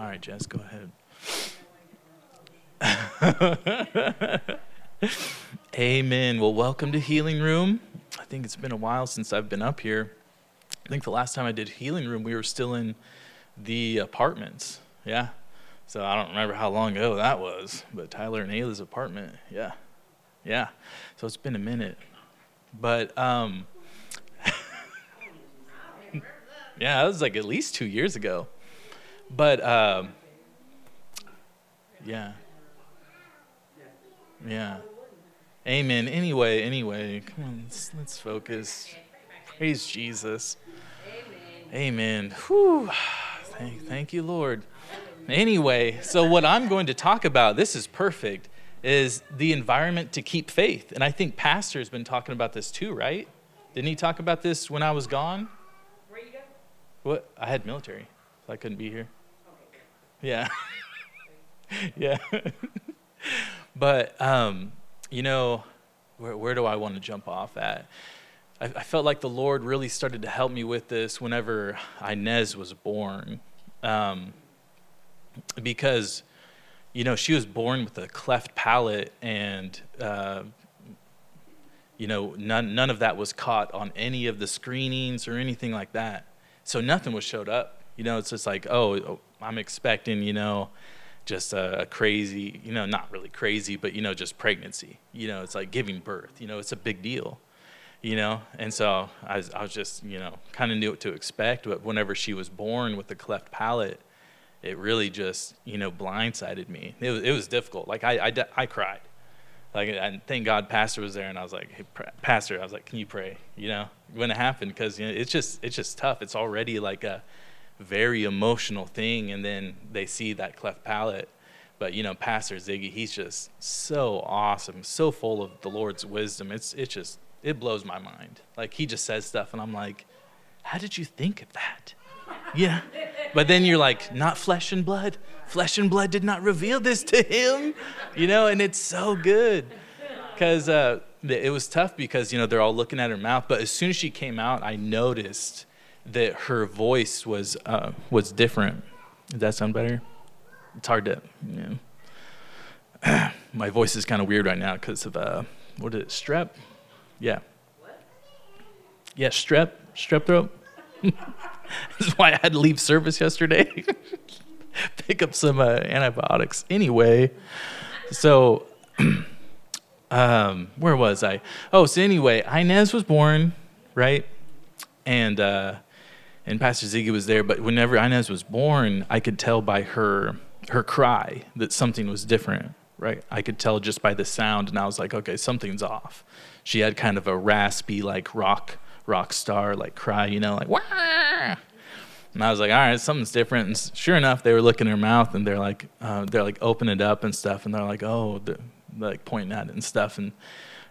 All right, Jess, go ahead. Amen. Well, welcome to Healing Room. I think it's been a while since I've been up here. I think the last time I did Healing Room, we were still in the apartments. Yeah. So I don't remember how long ago that was, but Tyler and Ayla's apartment. Yeah. Yeah. So it's been a minute. But, um, yeah, that was like at least two years ago. But, um, yeah. Yeah. Amen. Anyway, anyway, come on, let's, let's focus. Praise Jesus. Amen. Whew. Thank, thank you, Lord. Anyway, so what I'm going to talk about, this is perfect, is the environment to keep faith. And I think Pastor's been talking about this too, right? Didn't he talk about this when I was gone? Where you go? What? I had military, so I couldn't be here. Yeah. yeah. but, um, you know, where, where do I want to jump off at? I, I felt like the Lord really started to help me with this whenever Inez was born. Um, because, you know, she was born with a cleft palate and, uh, you know, none, none of that was caught on any of the screenings or anything like that. So nothing was showed up. You know, it's just like, oh, I'm expecting, you know, just a, a, crazy, you know, not really crazy, but, you know, just pregnancy. You know, it's like giving birth. You know, it's a big deal, you know? And so I was, I was just, you know, kind of knew what to expect. But whenever she was born with the cleft palate, it really just, you know, blindsided me. It was, it was difficult. Like, I, I, I cried. Like, and thank God Pastor was there, and I was like, hey, Pastor, I was like, can you pray? You know, when it happened, because, you know, it's just, it's just tough. It's already like a, very emotional thing and then they see that cleft palate. But you know pastor ziggy he's just so awesome so full of the lord's wisdom. It's it's just it blows my mind. Like he just says stuff and i'm like how did you think of that? Yeah. But then you're like not flesh and blood. Flesh and blood did not reveal this to him. You know and it's so good. Because uh, it was tough because you know they're all looking at her mouth but as soon as she came out i noticed that her voice was uh, was different. Does that sound better? It's hard to, you know. My voice is kind of weird right now because of uh, what is it? Strep? Yeah. What? Yeah, strep, strep throat. this is why I had to leave service yesterday. Pick up some uh, antibiotics. Anyway, so um, where was I? Oh, so anyway, Inez was born, right? And uh, and Pastor Ziggy was there. But whenever Inez was born, I could tell by her her cry that something was different. Right, I could tell just by the sound, and I was like, okay, something's off. She had kind of a raspy, like rock rock star like cry, you know, like Wah! And I was like, all right, something's different. And sure enough, they were looking in her mouth, and they're like, uh, they're like, open it up and stuff, and they're like, oh, they're like pointing at it and stuff. And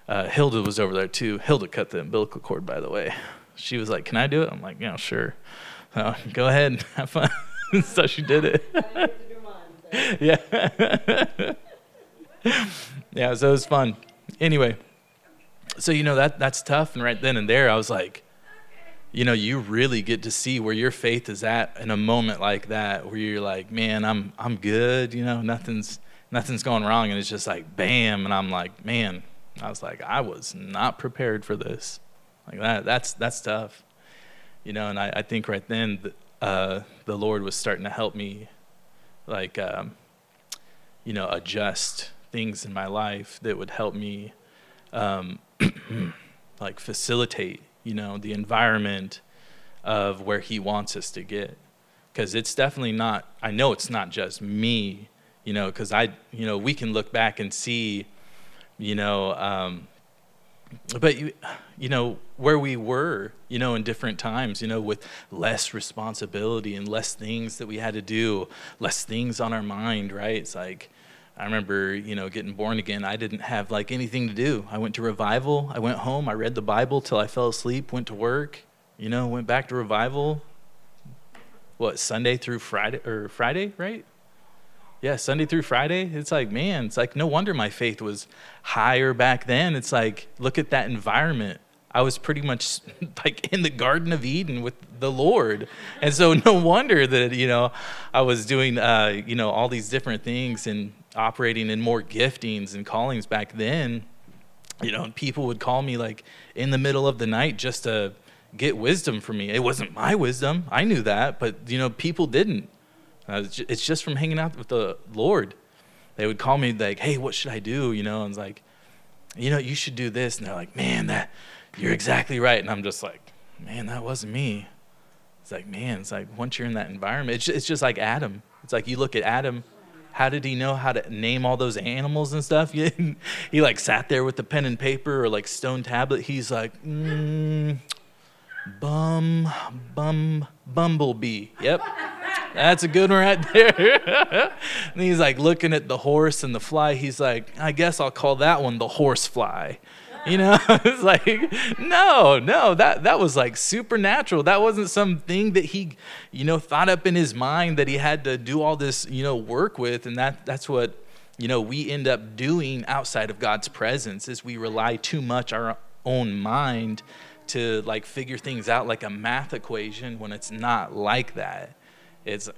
uh, Hilda was over there too. Hilda cut the umbilical cord, by the way she was like, "Can I do it?" I'm like, "Yeah, sure. Go ahead, and have fun." so she did it. yeah. yeah. So it was fun. Anyway, so you know that that's tough, and right then and there, I was like, you know, you really get to see where your faith is at in a moment like that, where you're like, "Man, I'm I'm good." You know, nothing's nothing's going wrong, and it's just like, bam, and I'm like, man. I was like, I was not prepared for this. Like that, that's that's tough, you know. And I, I think right then, the, uh, the Lord was starting to help me, like, um, you know, adjust things in my life that would help me, um, like, facilitate, you know, the environment of where He wants us to get. Because it's definitely not. I know it's not just me, you know. Because I, you know, we can look back and see, you know. Um, but you, you know where we were you know in different times you know with less responsibility and less things that we had to do less things on our mind right? It's like i remember you know getting born again i didn't have like anything to do. I went to revival i went home i read the bible till i fell asleep went to work you know went back to revival what sunday through friday or friday right yeah, Sunday through Friday, it's like, man, it's like no wonder my faith was higher back then. It's like, look at that environment I was pretty much like in the Garden of Eden with the Lord. And so no wonder that, you know, I was doing, uh, you know, all these different things and operating in more giftings and callings back then. You know, people would call me like in the middle of the night just to get wisdom from me. It wasn't my wisdom. I knew that, but, you know, people didn't. It's just from hanging out with the Lord. They would call me like, hey, what should I do? You know, and it's like, you know, you should do this. And they're like, man, that you're exactly right. And I'm just like, man, that wasn't me. It's like, man, it's like once you're in that environment, it's just, it's just like Adam. It's like you look at Adam. How did he know how to name all those animals and stuff? he, he like sat there with the pen and paper or like stone tablet. He's like, mm, bum, bum, bumblebee. Yep. That's a good one right there. and he's like looking at the horse and the fly. He's like, I guess I'll call that one the horse fly. You know, it's like, no, no, that, that was like supernatural. That wasn't something that he, you know, thought up in his mind that he had to do all this, you know, work with. And that, that's what, you know, we end up doing outside of God's presence is we rely too much our own mind to like figure things out like a math equation when it's not like that. It's,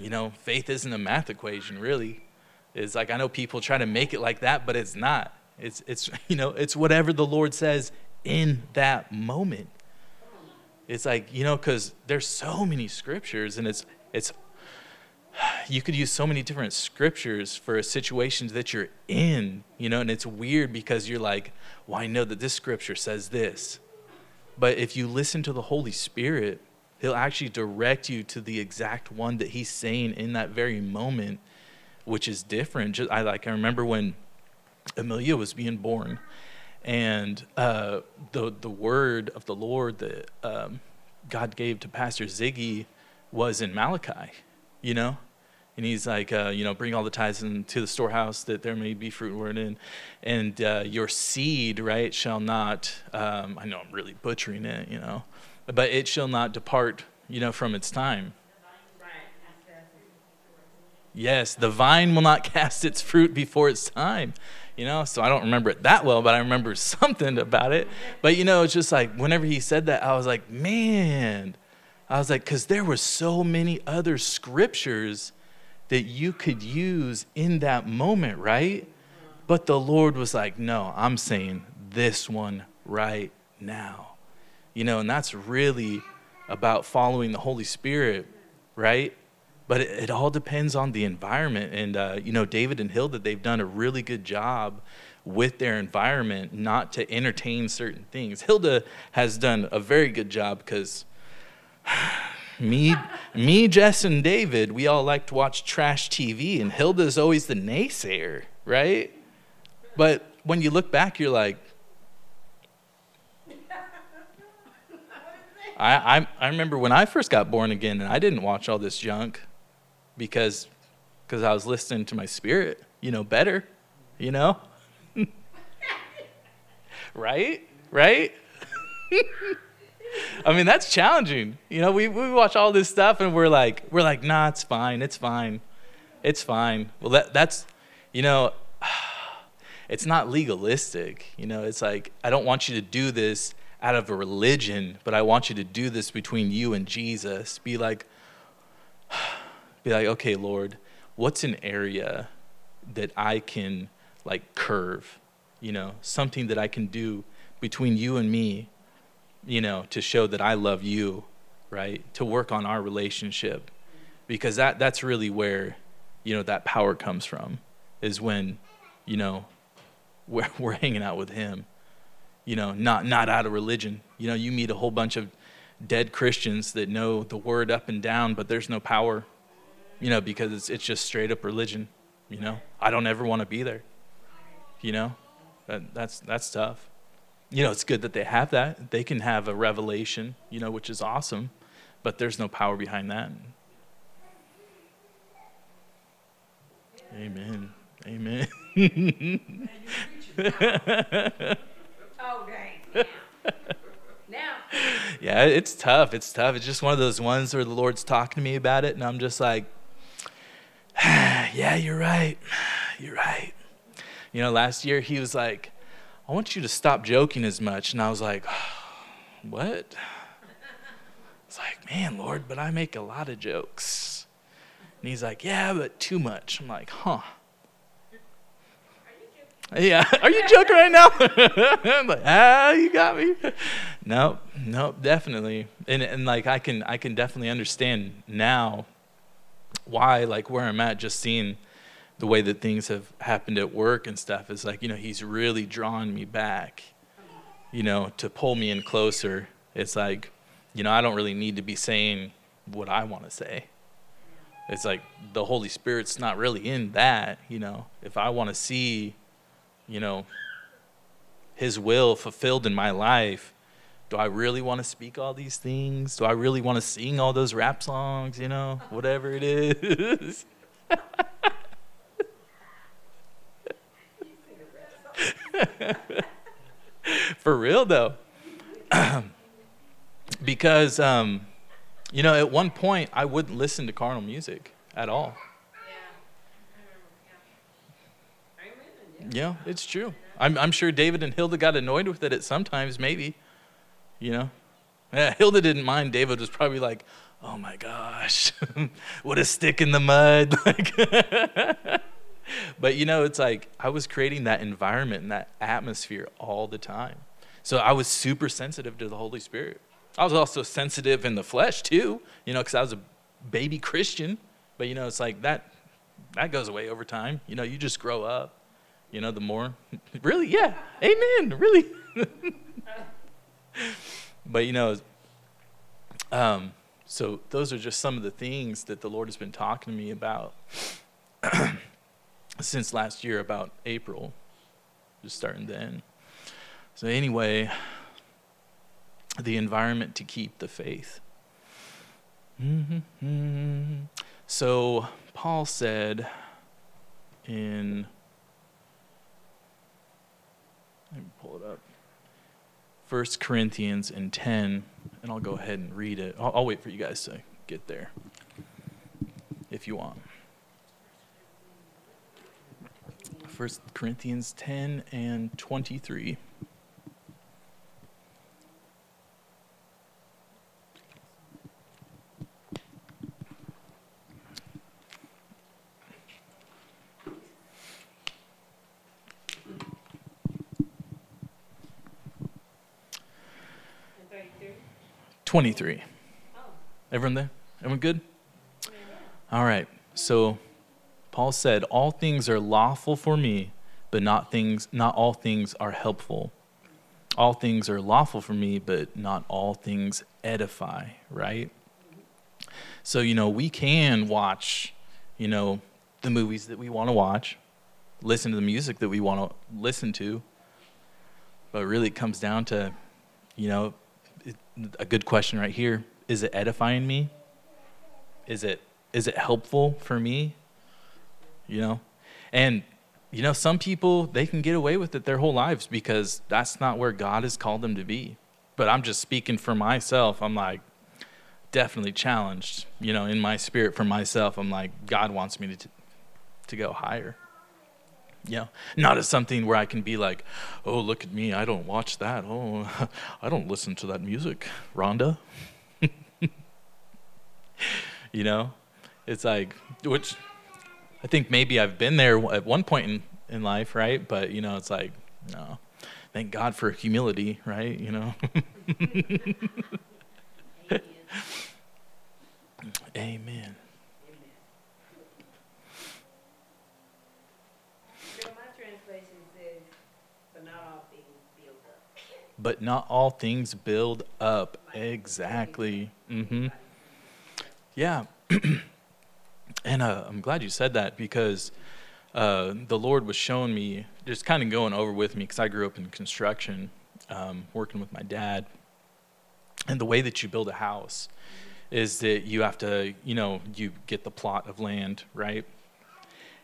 you know, faith isn't a math equation, really. It's like I know people try to make it like that, but it's not. It's, it's, you know, it's whatever the Lord says in that moment. It's like, you know, because there's so many scriptures and it's, it's, you could use so many different scriptures for situations that you're in, you know, and it's weird because you're like, well, I know that this scripture says this. But if you listen to the Holy Spirit, He'll actually direct you to the exact one that He's saying in that very moment, which is different. Just, I like I remember when Amelia was being born, and uh, the the word of the Lord that um, God gave to Pastor Ziggy was in Malachi, you know, and he's like, uh, you know, bring all the tithes into the storehouse that there may be fruit word in, and uh, your seed, right, shall not. Um, I know I'm really butchering it, you know, but it shall not depart, you know, from its time. Yes, the vine will not cast its fruit before its time you know? So i don't remember it that well but i remember something about it. But you know it's just like whenever he said that i was like man i was like because there were so many other scriptures that you could use in that moment right? But the lord was like no i'm saying this one right now you know and that's really about following the holy spirit right but it, it, all depends on the environment. And, uh, you know, David and Hilda, they've done a really good job with their environment not to entertain certain things. Hilda has done a very good job because me, me, Jess, and David, we all like to watch trash TV, and Hilda's always the naysayer, right? But when you look back, you're like, I, I, I remember when I first got born again and I didn't watch all this junk because because I was listening to my spirit, you know, better, you know? right? Right? I mean, that's challenging. You know, we, we watch all this stuff and we're like, we're like, nah, it's fine. It's fine. It's fine. Well, that, that's, you know, it's not legalistic. You know, it's like, I don't want you to do this out of a religion, but I want you to do this between you and Jesus. Be like, be like, okay, Lord, what's an area that I can like curve, you know, something that I can do between you and me, you know, to show that I love you, right? To work on our relationship. Because that that's really where, you know, that power comes from is when, you know, we're, we're hanging out with him. You know, not not out of religion. You know, you meet a whole bunch of dead Christians that know the word up and down, but there's no power you know, because it's, it's just straight up religion, you know. I don't ever want to be there, you know. That, that's, that's tough. You know, it's good that they have that. They can have a revelation, you know, which is awesome, but there's no power behind that. Amen. Amen. Now. Yeah, it's tough. It's tough. It's just one of those ones where the Lord's talking to me about it, and I'm just like, yeah, you're right. You're right. You know, last year he was like, I want you to stop joking as much. And I was like, What? It's like, Man, Lord, but I make a lot of jokes. And he's like, Yeah, but too much. I'm like, Huh. Yeah, are you joking right now? I'm like, ah, you got me. No, no, definitely. And and like I can I can definitely understand now why like where I'm at, just seeing the way that things have happened at work and stuff is like, you know, he's really drawn me back, you know, to pull me in closer. It's like, you know, I don't really need to be saying what I want to say. It's like the Holy Spirit's not really in that, you know. If I want to see, you know, his will fulfilled in my life, do I really want to speak all these things? Do I really want to sing all those rap songs, you know, whatever it is? For real though. because um, you know, at one point I wouldn't listen to carnal music at all. Yeah, it's true. I'm, I'm sure David and Hilda got annoyed with it at sometimes, maybe. You know? Yeah, Hilda didn't mind. David was probably like, oh my gosh, what a stick in the mud. Like, but you know, it's like I was creating that environment and that atmosphere all the time. So I was super sensitive to the Holy Spirit. I was also sensitive in the flesh too, you know, because I was a baby Christian. But you know, it's like that that goes away over time. You know, you just grow up. You know, the more really, yeah, amen, really. but you know, um, so those are just some of the things that the Lord has been talking to me about since last year, about April, just starting then. So anyway, the environment to keep the faith. Mm-hmm. So Paul said in let me pull it up. 1 Corinthians and 10, and I'll go ahead and read it. I'll, I'll wait for you guys to get there if you want. 1 Corinthians 10 and 23. Twenty-three. Everyone there? Everyone good? All right. So Paul said, "All things are lawful for me, but not things not all things are helpful. All things are lawful for me, but not all things edify." Right? So you know we can watch, you know, the movies that we want to watch, listen to the music that we want to listen to, but really it comes down to, you know, a good question right here: Is it edifying me? Is it is it helpful for me? You know, and you know some people they can get away with it their whole lives because that's not where God has called them to be. But I'm just speaking for myself. I'm like definitely challenged. You know, in my spirit for myself, I'm like God wants me to to go higher. You know, not as something where I can be like, oh, look at me, I don't watch that. Oh, I don't listen to that music, Rhonda. you know, it's like, which I think maybe I've been there at one point in, in life, right? But, you know, it's like, no, thank God for humility, right? You know? Amen. But not all things build up. Exactly. Mm-hmm. Yeah. and uh, I'm glad you said that because uh, the Lord was showing me, just kind of going over with me, because I grew up in construction, um, working with my dad. And the way that you build a house is that you have to, you know, you get the plot of land, right?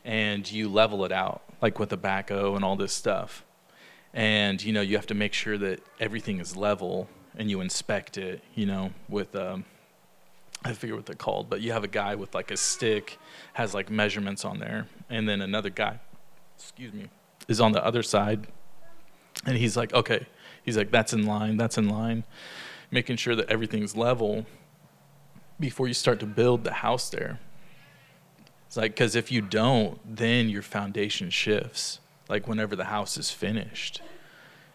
And you level it out, like with a backhoe and all this stuff and you know you have to make sure that everything is level and you inspect it you know with um, i forget what they're called but you have a guy with like a stick has like measurements on there and then another guy excuse me is on the other side And he's like, okay. He's like, that's in line, that's in line. Making sure that everything's level before you start to build the house there. It's like, because if you don't, then your foundation shifts, like whenever the house is finished.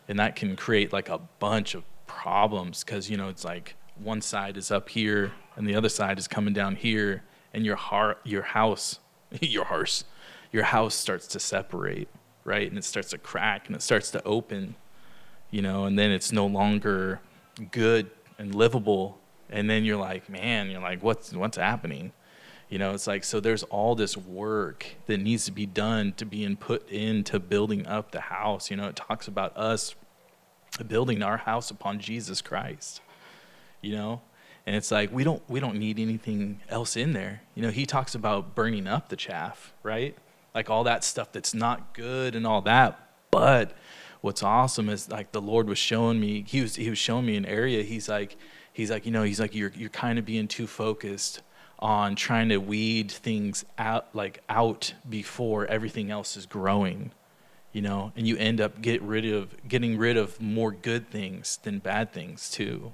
And that can create like a bunch of problems because, you know, it's like one side is up here and the other side is coming down here, and your heart, your house, your house, your house starts to separate, right? And it starts to crack and it starts to open, you know, and then it's no longer good and livable. And then you're like, man, you're like, what's what's happening? You know, it's like so there's all this work that needs to be done to be put into building up the house. You know, it talks about us building our house upon Jesus Christ. You know, and it's like we don't we don't need anything else in there you know he talks about burning up the chaff right like all that stuff that's not good and all that but what's awesome is like the lord was showing me he was he was showing me an area he's like he's like you know he's like you're you're kind of being too focused on trying to weed things out like out before everything else is growing you know and you end up get rid of getting rid of more good things than bad things too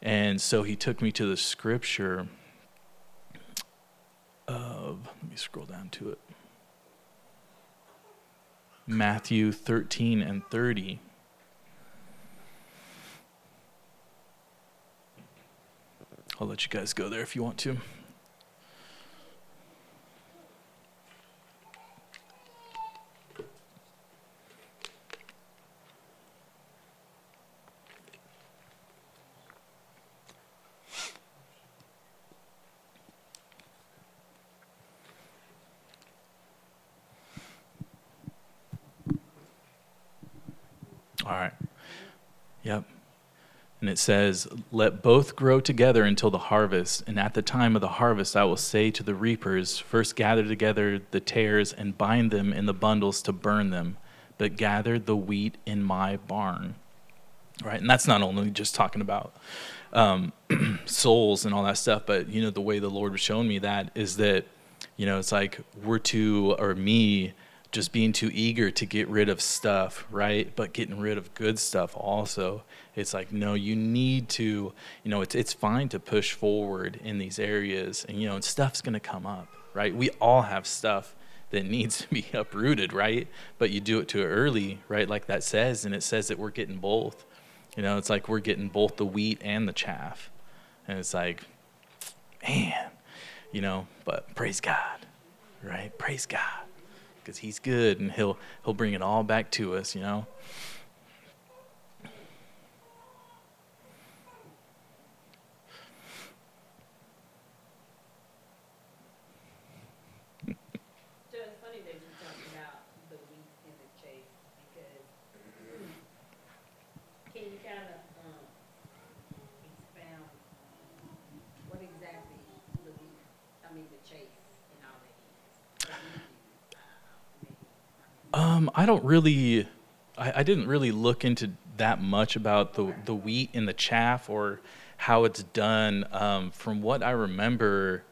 and so he took me to the scripture of, let me scroll down to it. Matthew 13 and 30. I'll let you guys go there if you want to. All right. Yep. And it says, Let both grow together until the harvest. And at the time of the harvest, I will say to the reapers, First gather together the tares and bind them in the bundles to burn them, but gather the wheat in my barn. Right? And that's not only just talking about um, souls and all that stuff, but, you know, the way the Lord was showing me that is that, you know, it's like we're to, or me, just being too eager to get rid of stuff, right? But getting rid of good stuff also. It's like, no, you need to, you know, it's it's fine to push forward in these areas and you know, stuff's gonna come up, right? We all have stuff that needs to be uprooted, right? But you do it too early, right? Like that says, and it says that we're getting both. You know, it's like we're getting both the wheat and the chaff. And it's like, man, you know, but praise God, right? Praise God because he's good and he'll he'll bring it all back to us, you know. Um, I don't really, I, I, didn't really look into that much about the the wheat and the chaff or how it's done. Um, from what I remember,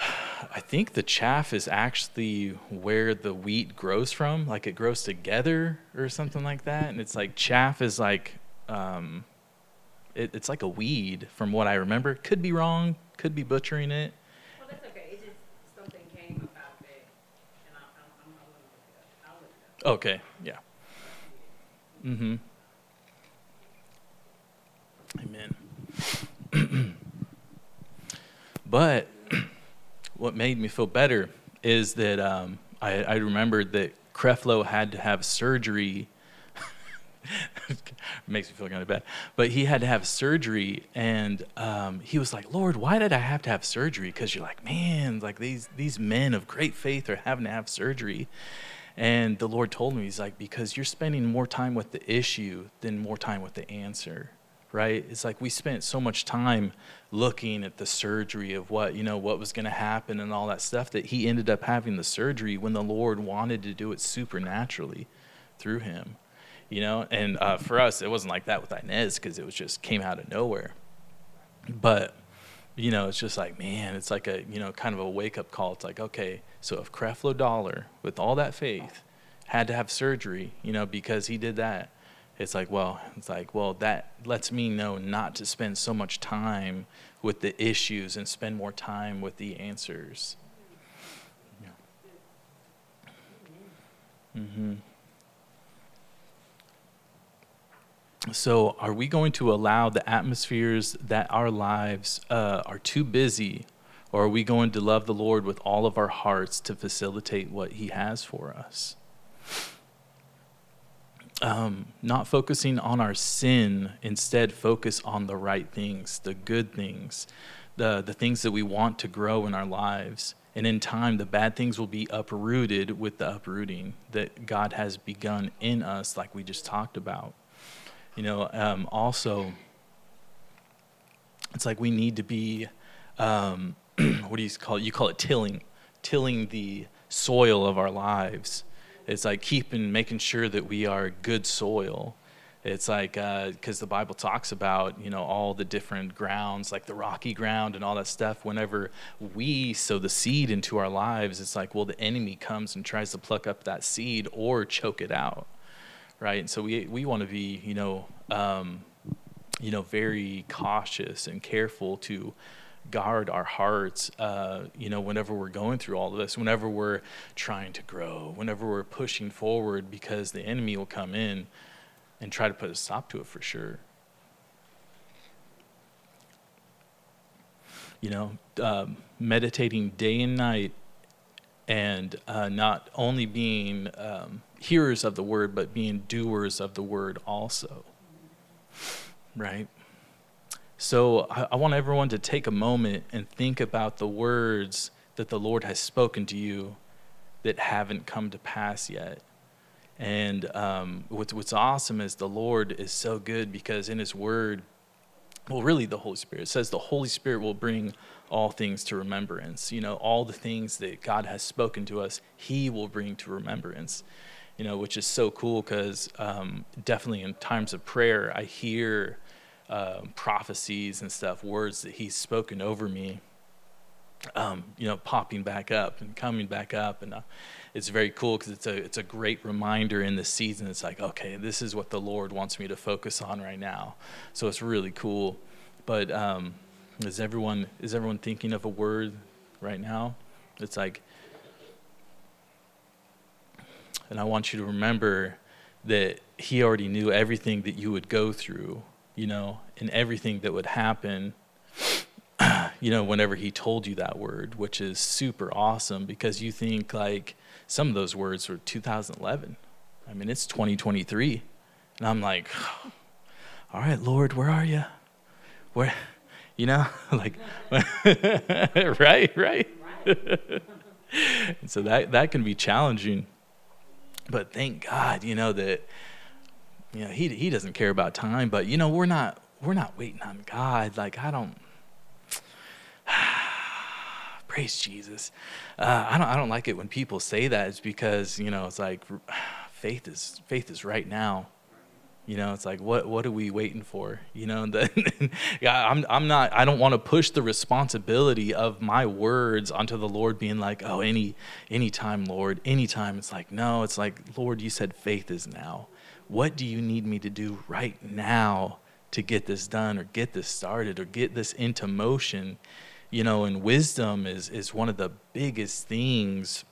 I think the chaff is actually where the wheat grows from. Like it grows together or something like that. And it's like chaff is like, um, it, it's like a weed from what I remember. Could be wrong. Could be butchering it. Okay, yeah. Mm-hmm. Amen. but what made me feel better is that um, I, I remembered that Creflo had to have surgery. makes me feel kind of bad. But he had to have surgery, and um, he was like, "Lord, why did I have to have surgery?" Because you're like, man, like these these men of great faith are having to have surgery, and the Lord told me, He's like, because you're spending more time with the issue than more time with the answer, right? It's like we spent so much time looking at the surgery of what, you know, what was going to happen and all that stuff that He ended up having the surgery when the Lord wanted to do it supernaturally through Him, you know? And uh, for us, it wasn't like that with Inez because it was just came out of nowhere. But, you know, it's just like, man, it's like a, you know, kind of a wake up call. It's like, okay, so if Creflo Dollar, with all that faith, had to have surgery, you know, because he did that. It's like, well, it's like, well, that lets me know not to spend so much time with the issues and spend more time with the answers. Yeah. Mm-hmm. So, are we going to allow the atmospheres that our lives uh, are too busy, or are we going to love the Lord with all of our hearts to facilitate what He has for us? Um, not focusing on our sin, instead, focus on the right things, the good things, the, the things that we want to grow in our lives. And in time, the bad things will be uprooted with the uprooting that God has begun in us, like we just talked about. You know, um, also, it's like we need to be, um, what do you call it? You call it tilling, tilling the soil of our lives. It's like keeping, making sure that we are good soil. It's like because uh, the Bible talks about you know all the different grounds, like the rocky ground and all that stuff. Whenever we sow the seed into our lives, it's like well the enemy comes and tries to pluck up that seed or choke it out right? And so we we want to be, you know, um, you know, very cautious and careful to guard our hearts, uh, you know, whenever we're going through all of this, whenever we're trying to grow, whenever we're pushing forward, because the enemy will come in and try to put a stop to it for sure. You know, um, meditating day and night and uh, not only being um, hearers of the word, but being doers of the word also. Right? So I, I want everyone to take a moment and think about the words that the Lord has spoken to you that haven't come to pass yet. And um, what's, what's awesome is the Lord is so good because in His Word, well, really the Holy Spirit says the Holy Spirit will bring all things to remembrance. You know, all the things that God has spoken to us, He will bring to remembrance you know, which is so cool because um, definitely in times of prayer, I hear uh, prophecies and stuff, words that He's spoken over me, um, you know, popping back up and coming back up, and uh, it's very cool because it's a it's a great reminder in the season. It's like, okay, this is what the Lord wants me to focus on right now, so it's really cool. But um, is everyone is everyone thinking of a word right now? It's like and I want you to remember that He already knew everything that you would go through, you know, and everything that would happen, you know, whenever He told you that word, which is super awesome because you think like some of those words were 2011. I mean, it's 2023. And I'm like, all right, Lord, where are you? Where, you know, like, right, right. and so that, that can be challenging. But thank God, you know, that you know, he he doesn't care about time, but you know, we're not we're not waiting on God. Like I don't praise Jesus. Uh, I don't I don't like it when people say that. It's because you know it's like faith is faith is right now. You know, it's like what what are we waiting for? You know, the, yeah, I'm I'm not I don't want to push the responsibility of my words onto the Lord being like, "Oh, any any time, Lord, anytime." It's like, "No, it's like, Lord, you said faith is now. What do you need me to do right now to get this done or get this started or get this into motion?" You know, and wisdom is is one of the biggest things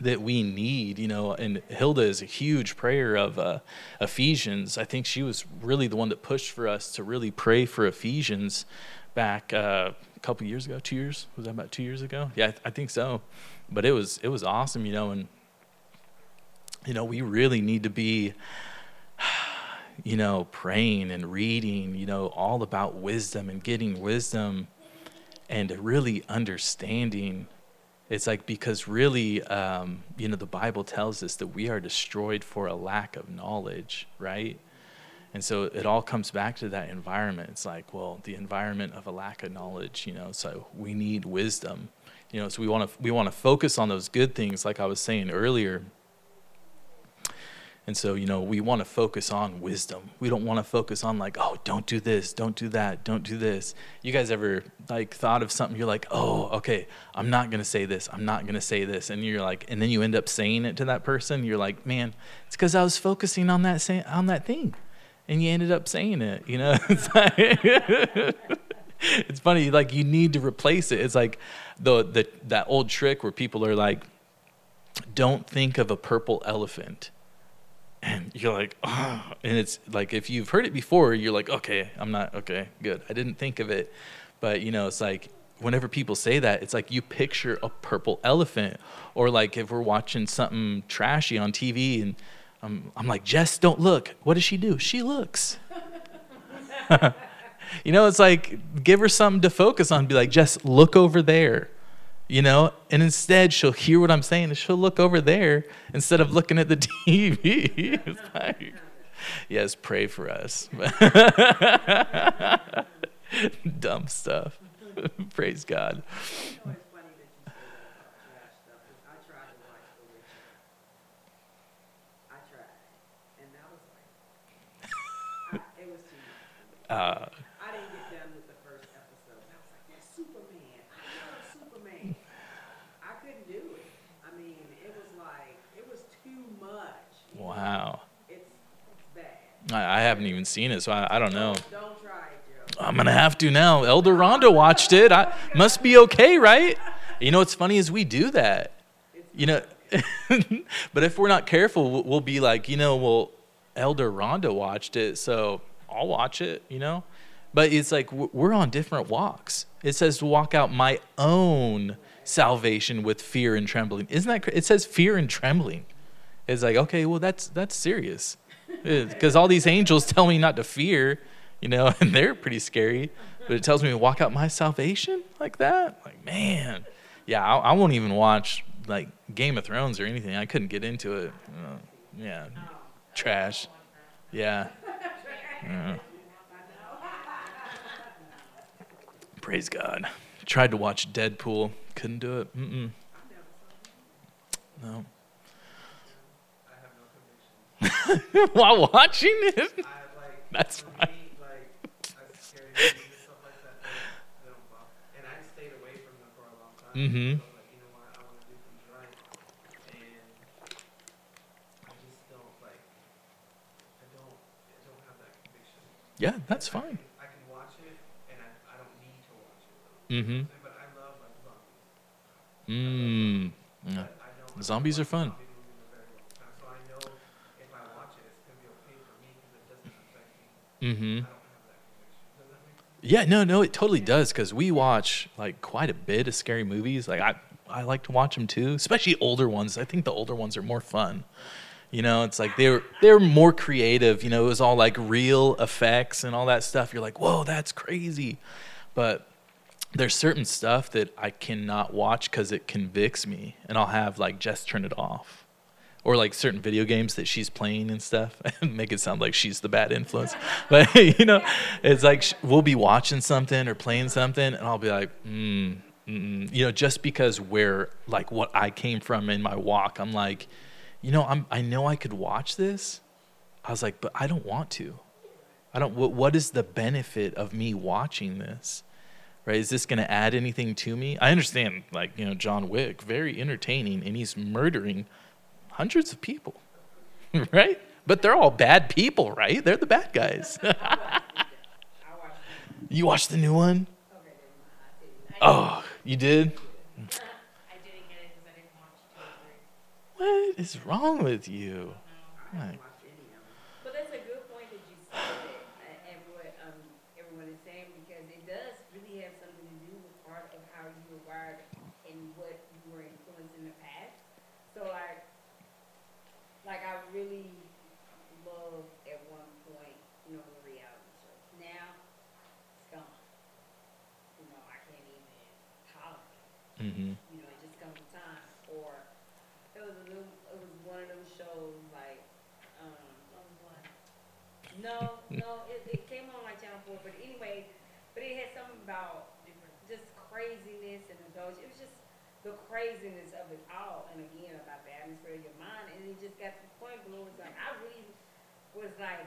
that we need, you know, and Hilda is a huge prayer of uh, Ephesians. I think she was really the one that pushed for us to really pray for Ephesians back uh, a couple years ago, two years. Was that about two years ago? Yeah, I, th- I think so. But it was it was awesome, you know, and you know we really need to be, you know, praying and reading, you know, all about wisdom and getting wisdom, and really understanding it's like because really, um, you know, the Bible tells us that we are destroyed for a lack of knowledge, right? And so it all comes back to that environment. It's like, well, the environment of a lack of knowledge, you know, so we need wisdom. You know, so we want to we want to focus on those good things like I was saying earlier. And so, you know, we want to focus on wisdom. We don't want to focus on like, oh, don't do this, don't do that, don't do this. You guys ever like thought of something you're like, "Oh, okay, I'm not going to say this. I'm not going to say this." And you're like and then you end up saying it to that person. You're like, "Man, it's cuz I was focusing on that say- on that thing." And you ended up saying it, you know? It's, like, it's funny like you need to replace it. It's like the the that old trick where people are like don't think of a purple elephant and you're like, oh, and it's like if you've heard it before, you're like, okay, I'm not okay, good. I didn't think of it, but you know, it's like whenever people say that, it's like you picture a purple elephant, or like if we're watching something trashy on TV, and I'm, I'm like, Jess, don't look. What does she do? She looks. you know, it's like give her something to focus on. Be like, Jess, look over there you know? And instead she'll hear what i'm saying and she'll look over there instead of looking at the tv like, yes pray for us. Dumb stuff. Praise god. Uh, Wow. I, I haven't even seen it, so I, I don't know. Don't try it, I'm gonna have to now. Elder Rhonda watched it. I must be okay, right? You know what's funny is we do that. You know, but if we're not careful, we'll, we'll be like, you know, well, Elder Rhonda watched it, so I'll watch it. You know, but it's like we're on different walks. It says to walk out my own salvation with fear and trembling. Isn't that? It says fear and trembling. It's like, okay, well, that's that's serious, because all these angels tell me not to fear, you know, and they're pretty scary. But it tells me to walk out my salvation like that. Like, man, yeah, I, I won't even watch like Game of Thrones or anything. I couldn't get into it. Uh, yeah, trash. Yeah. Praise God. Tried to watch Deadpool, couldn't do it. Mm-mm. No. while watching it. That's fine. Mm-hmm. Yeah, that's fine. I can watch it, and I, I don't need to watch it. Mm-hmm. But I love like zombies. Mm. Yeah. Zombies are fun. Mm-hmm. Yeah, no, no, it totally does because we watch like quite a bit of scary movies. Like I, I like to watch them too, especially older ones. I think the older ones are more fun. You know, it's like they're they're more creative. You know, it was all like real effects and all that stuff. You're like, whoa, that's crazy. But there's certain stuff that I cannot watch because it convicts me, and I'll have like just turn it off or like certain video games that she's playing and stuff. And make it sound like she's the bad influence. But you know it's like we'll be watching something or playing something and i'll be like mm, you know just because where like what i came from in my walk i'm like you know i'm i know i could watch this. I was like but i don't want to. I don't what, what is the benefit of me watching this? Right? Is this going to add anything to me? I understand like you know john wick very entertaining and he's murdering hundreds of people, right? But they're all bad people, right? They're the bad guys. you watched the new one? Oh, you did? What is wrong with you? Like, but that's a good point that you said and what um, everyone is saying because it does really have something to do with part of how you were wired and what you were influenced in the past. So like like I really loved at one point, you know, the reality show. Now it's gone. You know, I can't even tolerate. Mm-hmm. You know, it just comes time. Or it was a little, it was one of those shows like um No, no, it, it came on like Channel Four, but anyway, but it had something about just craziness and indulgence. It was just the craziness of it all, and again about the atmosphere of your mind, and it just got to the point where it was like I really was like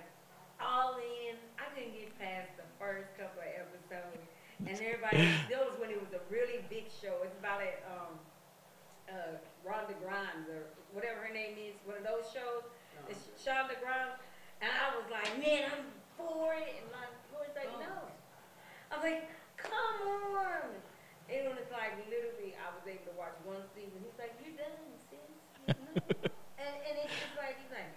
all in. I couldn't get past the first couple of episodes, and everybody. that was when it was a really big show. It's about it. Um, uh, Rhonda Grimes or whatever her name is, one of those shows. It's Shonda Rhimes, and I was like, man, I'm for it, and my Lord's like, no. I was like, come on. And it was like literally, I was able to watch one season. He's like, you're done, sis. You know? and, and it's just like he's like,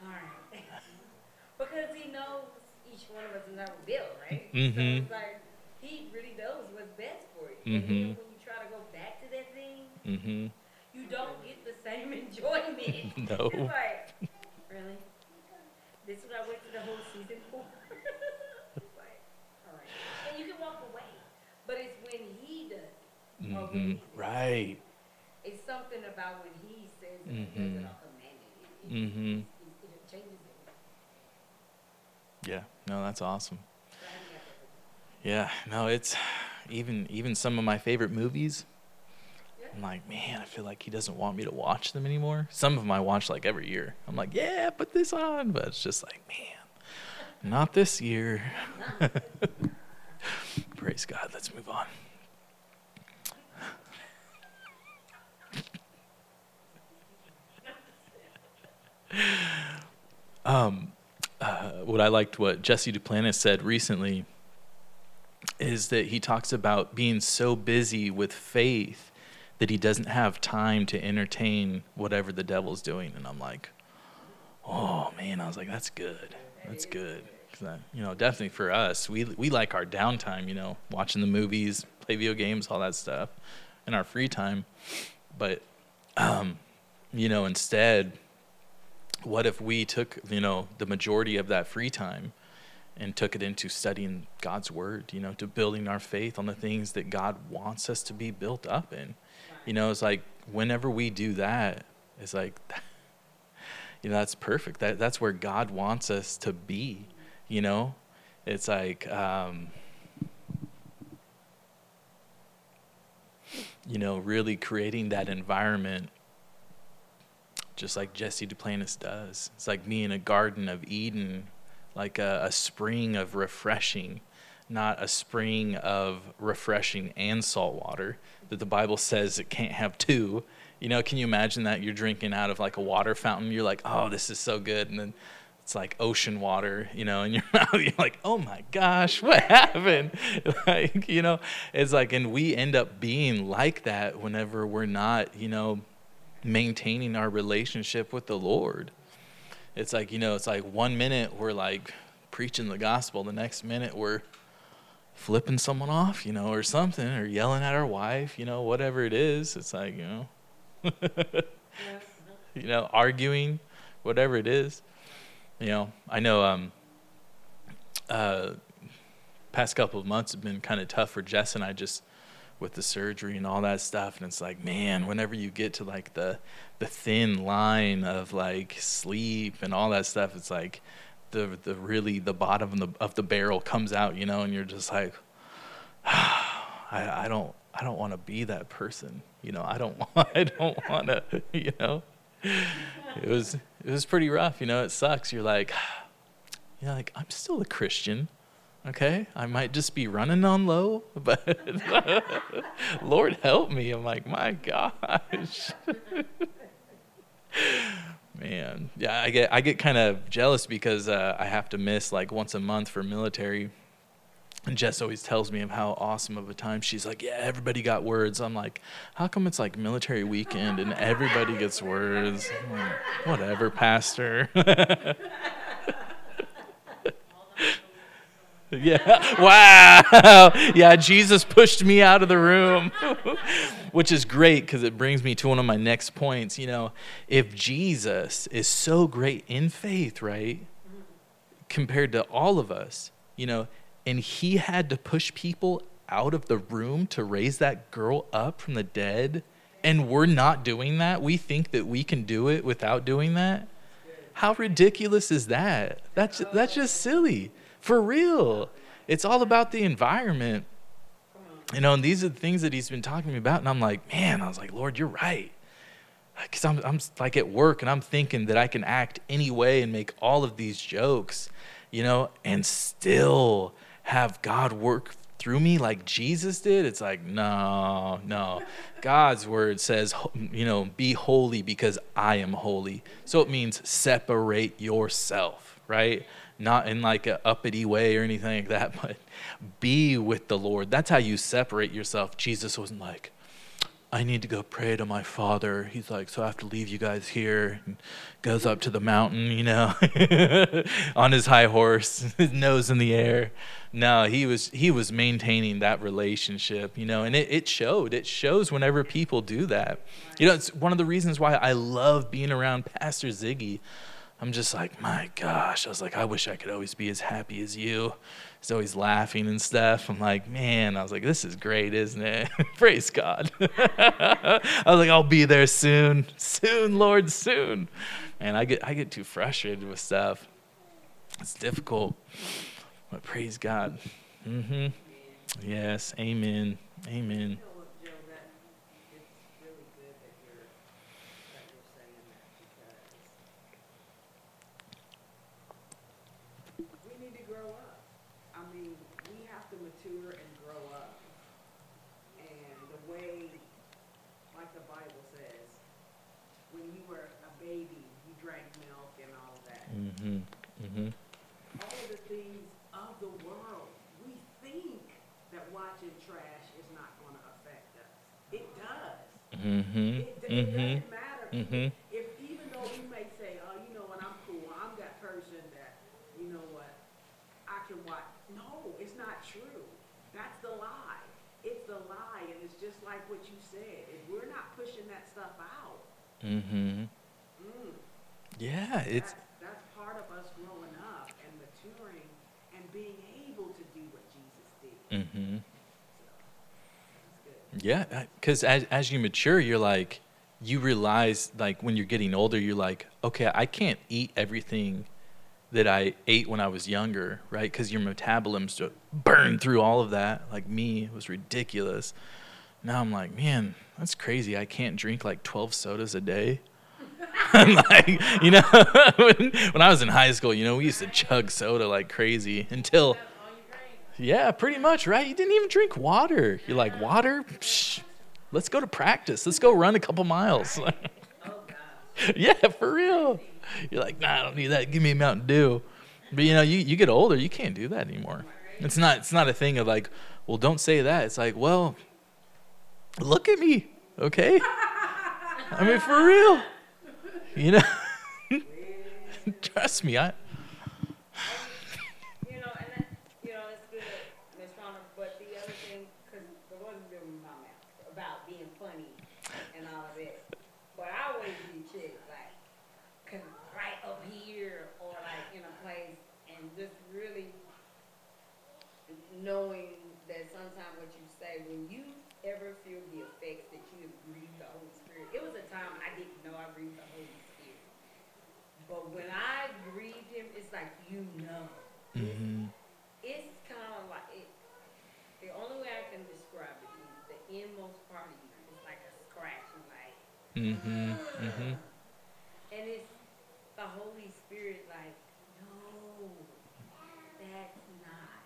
all right, because he knows each one of us is never built, right? So Mhm. it's like he really knows what's best for you. And Mhm. then when you try to go back to that thing, Mm-hmm. you don't get the same enjoyment. No. It's like, really? This is what I went to the whole season for? It's like, all right. And you can walk away, but it's when he does. it, or when Mm-hmm. he says it. Right. It's something about when he says it, or does Mhm. it or command it. It, it, it, it, it changes it. Yeah. No, that's awesome. So I haven't got that. Yeah. No, it's even even some of my favorite movies. Yeah. I'm like, man, I feel like he doesn't want me to watch them anymore. Some of them I watch like every year. I'm like, yeah, put this on, but it's just like, man, not this year. Praise God. Let's move on. Um, uh, what I liked what Jesse Duplantis said recently is that he talks about being so busy with faith that he doesn't have time to entertain whatever the devil's doing. And I'm like, oh man, I was like, that's good. That's good. that, you know, definitely for us, we we like our downtime. You know, watching the movies, play video games, all that stuff, in our free time. But, um, you know, instead, what if we took you know the majority of that free time and took it into studying God's word, you know, to building our faith on the things that God wants us to be built up in. You know, it's like whenever we do that, it's like you know, that's perfect. That that's where God wants us to be, you know? It's like um you know, really creating that environment just like Jesse Duplantis does. It's like me in a garden of Eden, like a, a spring of refreshing, not a spring of refreshing and salt water that the Bible says it can't have two. You know, can you imagine that you're drinking out of like a water fountain? You're like, oh, this is so good. And then it's like ocean water, you know, in your mouth. You're like, oh my gosh, what happened? like, you know, it's like, and we end up being like that whenever we're not, you know, maintaining our relationship with the Lord. It's like, you know, it's like one minute we're like preaching the gospel, the next minute we're flipping someone off, you know, or something, or yelling at our wife, you know, whatever it is. It's like, you know, you know, arguing, whatever it is. You know, I know um uh past couple of months have been kind of tough for Jess and I just with the surgery and all that stuff. And it's like man whenever you get to like the the thin line of like sleep and all that stuff it's like the the really the bottom of the of the barrel comes out you know and you're just like I I don't I don't want to be that person you know? I don't want I don't want to you know? It was it was pretty rough you know? It sucks. You're like you're like I'm still a Christian okay i might just be running on low but lord help me i'm like my gosh man yeah i get i get kind of jealous because uh, i have to miss like once a month for military and Jess always tells me of how awesome of a time she's like, yeah, everybody got words. I'm like, how come it's like military weekend and everybody gets words? Like, Whatever, pastor. Yeah. Wow. Yeah, Jesus pushed me out of the room, which is great because it brings me to one of my next points. You know, if Jesus is so great in faith, right, compared to all of us, you know, and he had to push people out of the room to raise that girl up from the dead, and we're not doing that, we think that we can do it without doing that. How ridiculous is that? That's that's just silly. For real. It's all about the environment. You know, and these are the things that he's been talking to me about. And I'm like, man, I was like, Lord, you're right. Uh, because I'm, I'm like at work and I'm thinking that I can act any way and make all of these jokes, you know, and still have God work through me like Jesus did. It's like, no, no. God's word says, you know, be holy because I am holy. So it means separate yourself, right? Not in like a uppity way or anything like that, but be with the Lord. That's how you separate yourself. Jesus wasn't like, I need to go pray to my father. He's like, so I have to leave you guys here. And goes up to the mountain, you know, on his high horse, his nose in the air. No, he was he was maintaining that relationship, you know, and it, it showed. It shows whenever people do that. You know, it's one of the reasons why I love being around Pastor Ziggy. I'm just like, my gosh, I was like, I wish I could always be as happy as you he's always laughing and stuff. I'm like, man, I was like, this is great, isn't it? Praise God. I was like, I'll be there soon, soon, Lord, soon. And I get I get too frustrated with stuff. It's difficult, but praise God. Mm-hmm. Yes, Amen. Amen. Mm-hmm. Mm-hmm. All of the things of the world, we think that watching trash is not going to affect us. It does. Mm-hmm. It, it mm-hmm. doesn't matter. Mm-hmm. If even though we may say, oh, you know what, I'm cool. I'm that person that, you know what, I can watch. No, it's not true. That's the lie. It's the lie, and it's just like what you said. If we're not pushing that stuff out. Mm-hmm. Mm, yeah, it's That's, that's part of us growing up and maturing and being able to do what Jesus did. Mm-hmm. Yeah, because as as you mature, you're like, you realize like when you're getting older, you're like, okay, I can't eat everything that I ate when I was younger, right? Because your metabolism burn through all of that. Like me, it was ridiculous. Now I'm like, man, that's crazy. I can't drink like 12 sodas a day. like, you know, when, when I was in high school, you know, we used to chug soda like crazy until yeah, pretty much, right? You didn't even drink water. You're like, water? Psh, let's go to practice. Let's go run a couple miles. Oh, yeah, for real. You're like, nah, I don't need that. Give me a Mountain Dew. But you know, you, you get older, you can't do that anymore. It's not it's not a thing of like, well, don't say that. It's like, well, look at me, okay? I mean, for real. You know, trust me. I knowing that sometimes what you say, when you ever feel the effects that you have grieved the Holy Spirit, it was a time I didn't know I grieved the Holy Spirit. But when I grieved him, it's like you know. Mm-hmm. It's, kind of like, it, the only way I can describe it is the inmost part of you is like a scratch, like, mm-hmm. Mm-hmm. and it's the Holy Spirit, like, no, that's not.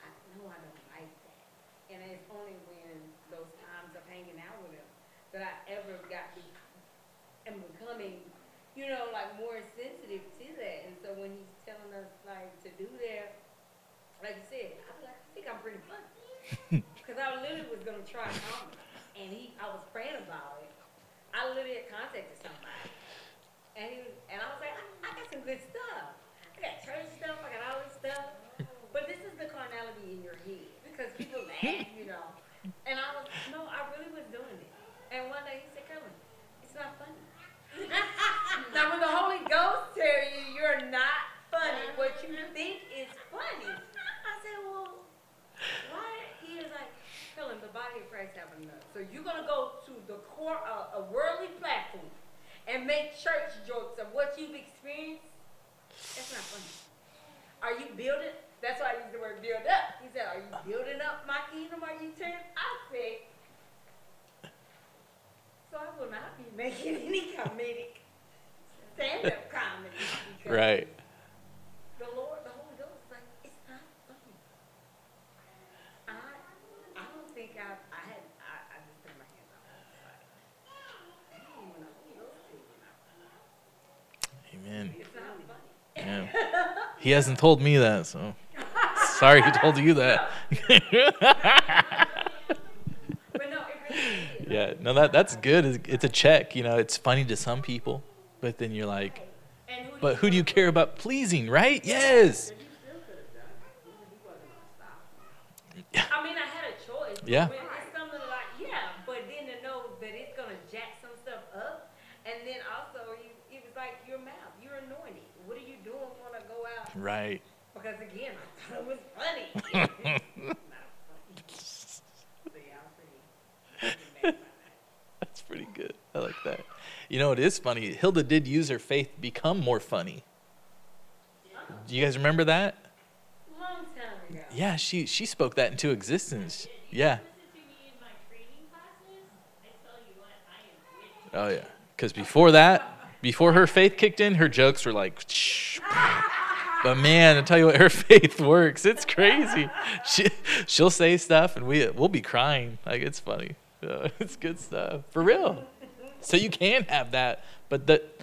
I know I don't like that. And it's only when those times of hanging out with him that I ever got to, and becoming, you know, like more sensitive to that. And so when he's telling us like to do that, like you said, I was like, I think I'm pretty funny. Because I literally was going to try comedy. And he, I was praying about it. I literally had contacted somebody. And he and I was like, I, I got some good stuff. I got church stuff, I got all this stuff. But this is the carnality in your head because people laugh, you know. And I was, no, I really was doing it. And one day he said, "Come on, it's not funny. now when the Holy Ghost tell you you're not funny, what you think is funny, I said, well, why? He is like, Helen, the body of Christ have enough. So you're gonna go to the core of a worldly platform and make church jokes of what you've experienced. That's not funny. Are you building? That's why I use the word build up. He said, Are you building up my kingdom? Are you turning? I said, So I will not be making any comedic stand up comedy. Right. The Lord, the Holy Ghost is like, It's not funny. I, I don't think I, I had, I, I just put my hands on it. Like, "Dang, when the Holy Ghost is taking out, Amen. It's not funny. Yeah. He hasn't told me that, so sorry he told you that. But no, it really is. yeah, no, that that's good. It's, it's a check. You know, it's funny to some people, but then you're like, but who do you care about pleasing, right? Yes. I mean, I had a choice. Yeah. When it's something like, yeah, but then to know that it's gonna jack some stuff up, and then also you, it was like your mouth, you're anointed. What are you doing when I go out? Right. Because again, I thought it was funny. Not funny. So yeah, I'm pretty. pretty mad about That's pretty good. I like that. You know, it is funny. Hilda did use her faith to become more funny. Do you guys remember that? that. Long time ago. Yeah, she she spoke that into existence. Yeah. Oh yeah. Because before that, before her faith kicked in, her jokes were like. But man, I tell you what, her faith works. It's crazy. She she'll say stuff, and we we'll be crying. Like it's funny. It's good stuff for real. So you can have that, but that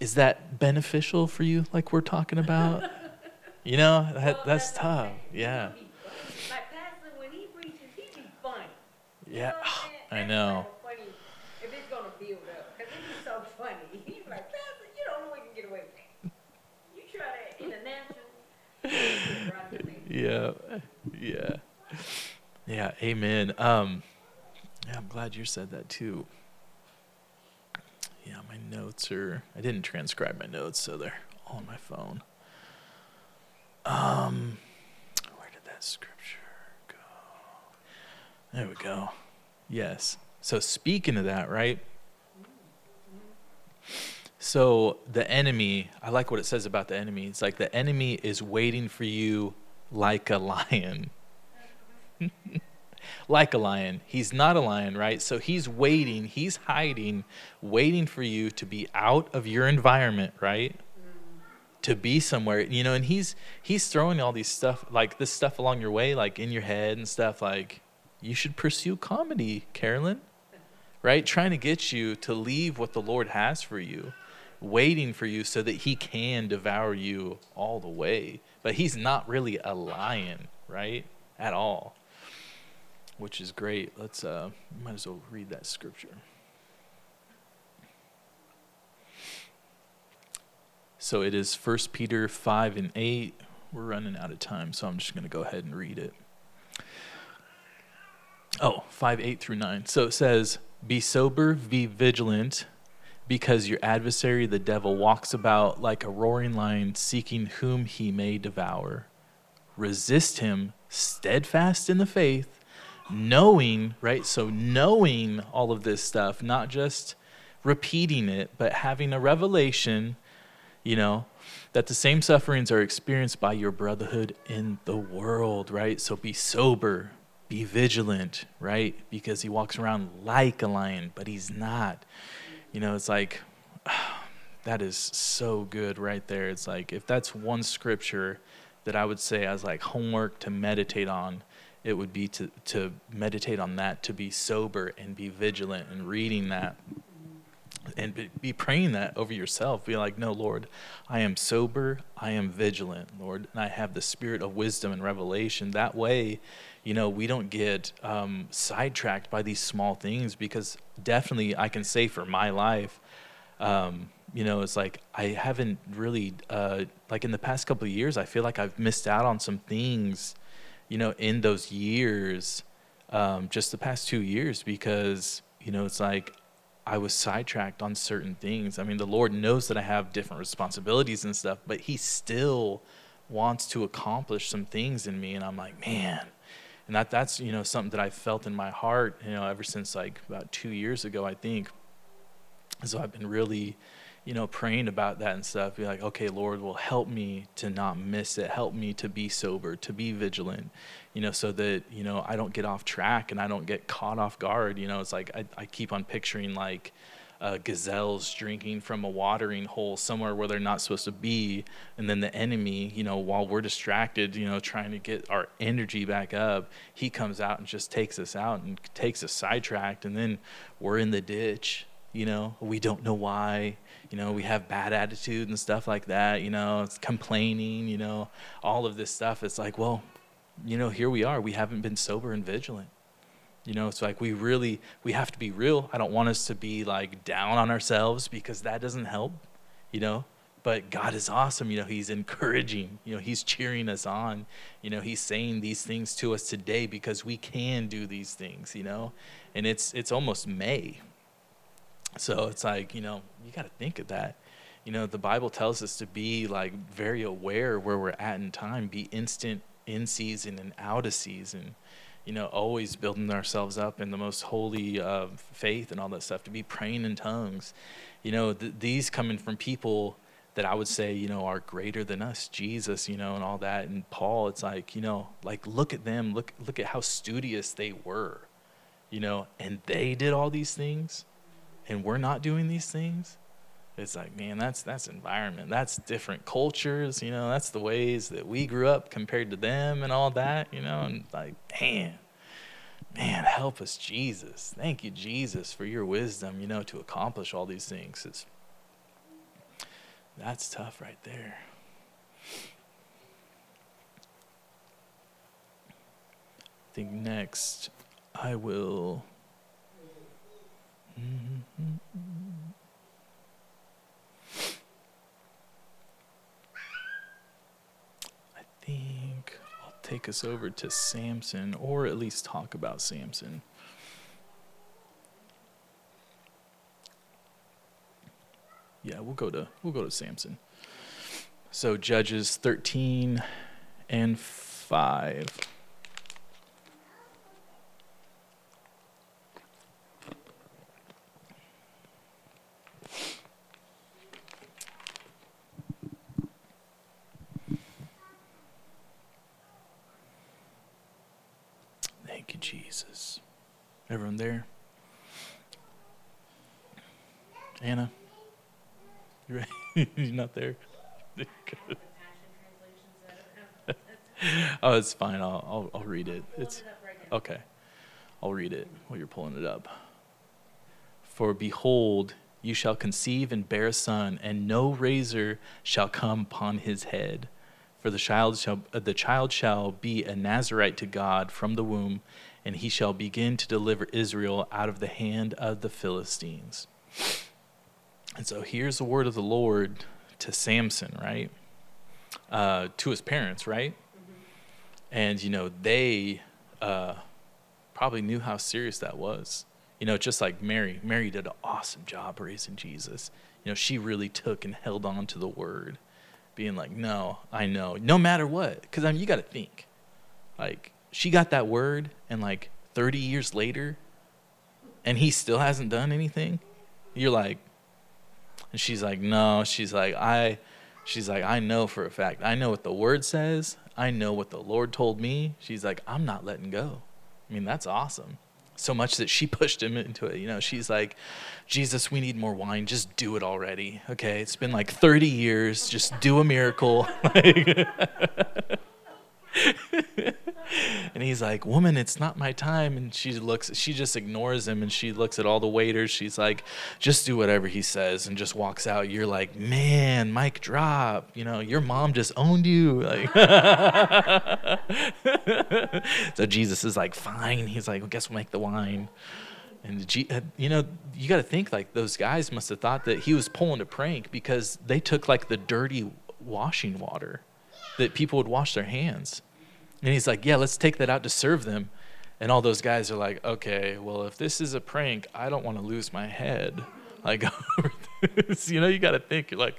is that beneficial for you? Like we're talking about. You know that Well, that's what I'm tough. Yeah. Like Pastor, when he preaches, he be funny. You Yeah. know? I know. like a funny, if it's gonna build up, because it be so funny. He's like, Pastor, you don't know we can get away with that. You try that in the natural. you right to me. Yeah. Yeah. Yeah. Amen. Um, yeah, I'm glad you said that too. Yeah, my notes are. I didn't transcribe my notes, so they're all on my phone. Um, where did that scripture go? There we go. Yes. So speaking of that, right? So the enemy, I like what it says about the enemy. It's like the enemy is waiting for you like a lion. like a lion. He's not a lion, right? So he's waiting, he's hiding, waiting for you to be out of your environment, right? To be somewhere, you know, and he's he's throwing all these stuff like this stuff along your way, like in your head and stuff like you should pursue comedy, Carolyn. Right? Trying to get you to leave what the Lord has for you waiting for you so that he can devour you all the way. But he's not really a lion, right? At all. Which is great. Let's uh might as well read that scripture. So it is 1 Peter 5 and 8. We're running out of time, so I'm just going to go ahead and read it. Oh, 5, 8 through 9. So it says, Be sober, be vigilant, because your adversary, the devil, walks about like a roaring lion, seeking whom he may devour. Resist him, steadfast in the faith, knowing, right? So, knowing all of this stuff, not just repeating it, but having a revelation, you know, that the same sufferings are experienced by your brotherhood in the world, right? So, be sober, be vigilant, right? Because he walks around like a lion, but he's not. You know, it's like, that is so good right there. It's like, if that's one scripture that I would say as like homework to meditate on, it would be to, to meditate on that, to be sober and be vigilant and reading that and be, praying that over yourself. Be like, no, Lord, I am sober, I am vigilant, Lord, and I have the spirit of wisdom and revelation. That way, you know, we don't get um, sidetracked by these small things because definitely I can say for my life, um, you know, it's like I haven't really, uh, like in the past couple of years, I feel like I've missed out on some things, you know, in those years, um, just the past two years, because, you know, it's like I was sidetracked on certain things. I mean, the Lord knows that I have different responsibilities and stuff, but He still wants to accomplish some things in me. And I'm like, man. And that, that's, you know, something that I felt in my heart, you know, ever since like about two years ago, I think. So I've been really, you know, praying about that and stuff, be like, okay, Lord, will help me to not miss it. Help me to be sober, to be vigilant, you know, so that, you know, I don't get off track and I don't get caught off guard. You know, it's like I, I keep on picturing like uh, gazelles drinking from a watering hole somewhere where they're not supposed to be. And then the enemy, you know, while we're distracted, you know, trying to get our energy back up, he comes out and just takes us out and takes us sidetracked. And then we're in the ditch, you know, we don't know why you know we have bad attitude and stuff like that you know it's complaining you know all of this stuff. It's like well you know here we are. We haven't been sober and vigilant. You know it's like we really we have to be real. I don't want us to be like down on ourselves because that doesn't help you know. But god is awesome. You know he's encouraging. You know he's cheering us on. You know he's saying these things to us today because we can do these things you know. And it's it's almost may. So it's like, you know, you got to think of that. You know, the Bible tells us to be like very aware where we're at in time, be instant in season and out of season. You know, always building ourselves up in the most holy uh, faith and all that stuff, to be praying in tongues. You know, th- these coming from people that I would say, you know, are greater than us, Jesus, you know, and all that. And Paul, it's like, you know, like look at them, look look at how studious they were, you know, and they did all these things and we're not doing these things, it's like, man, that's that's environment. That's different cultures, you know, that's the ways that we grew up compared to them and all that, you know, and like, man, man, help us, Jesus. Thank you, Jesus, for your wisdom, you know, to accomplish all these things. It's, that's tough right there. I think next I will I think I'll take us over to Samson, or at least talk about Samson. Yeah, we'll go to we'll go to Samson. So Judges 13 and 5. Thank you, Jesus. Everyone there? Anna? You ready? You're not there? oh, it's fine. I'll, I'll, I'll read it. It's okay. I'll read it while you're pulling it up. For behold, you shall conceive and bear a son, and no razor shall come upon his head for the child shall uh, the child shall be a Nazarite to God from the womb, and he shall begin to deliver Israel out of the hand of the Philistines. And so here's the word of the Lord to Samson, right? Uh, to his parents, right? Mm-hmm. And you know they uh, probably knew how serious that was. You know, just like Mary. Mary did an awesome job raising Jesus. You know, she really took and held on to the word being like, no, I know, no matter what. Because I mean, you got to think, like, she got that word, and like 30 years later, and he still hasn't done anything. You're like, and she's like, no. She's like, I, she's like, I know for a fact. I know what the word says. I know what the Lord told me. She's like, I'm not letting go. I mean, that's awesome so much that she pushed him into it. You know, she's like, Jesus, we need more wine. Just do it already. Okay, it's been like 30 years. Just do a miracle. and he's like, "Woman, it's not my time." And she looks, she just ignores him, and she looks at all the waiters. She's like, "Just do whatever he says," and just walks out. You're like, "Man, mic drop." You know, your mom just owned you. Like, so Jesus is like, "Fine." He's like, "Well, guess we'll make the wine." And uh, you know, you got to think like those guys must have thought that he was pulling a prank because they took like the dirty washing water that people would wash their hands and he's like, Yeah, let's take that out to serve them. And all those guys are like, Okay, well, if this is a prank, I don't want to lose my head. Like, you know, you got to think. You're like,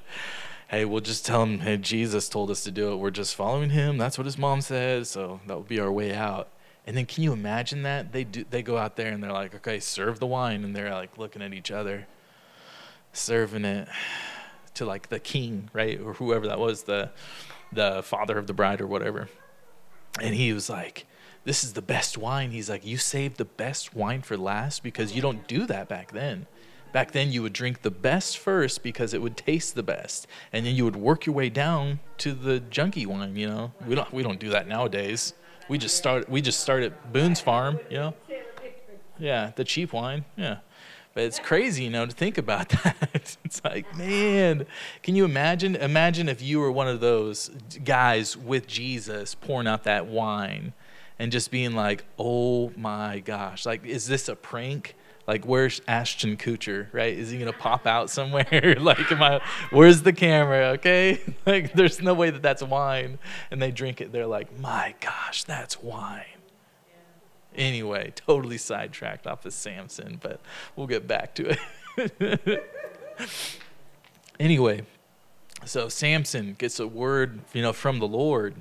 Hey, we'll just tell him, Hey, Jesus told us to do it. We're just following him. That's what his mom says. So that would be our way out. And then can you imagine that? They do they go out there and they're like, Okay, serve the wine. And they're like looking at each other, serving it. to like the king, right, or whoever that was, the the father of the bride or whatever. And he was like, "This is the best wine." He's like, "You saved the best wine for last because you don't do that back then." Back then, you would drink the best first because it would taste the best, and then you would work your way down to the junky wine. You know, we don't we don't do that nowadays. We just start we just start at Boone's Farm. You know, yeah, the cheap wine. Yeah, but it's crazy, you know, to think about that. it's like, man, can you imagine? Imagine if you were one of those guys with Jesus pouring out that wine, and just being like, oh my gosh, like, is this a prank? Like, where's Ashton Kutcher, right? Is he gonna pop out somewhere? like, am I? Where's the camera? Okay, like, there's no way that that's wine. And they drink it. They're like, my gosh, that's wine. Anyway, totally sidetracked off of Samson, but we'll get back to it. anyway, so Samson gets a word, you know, from the Lord,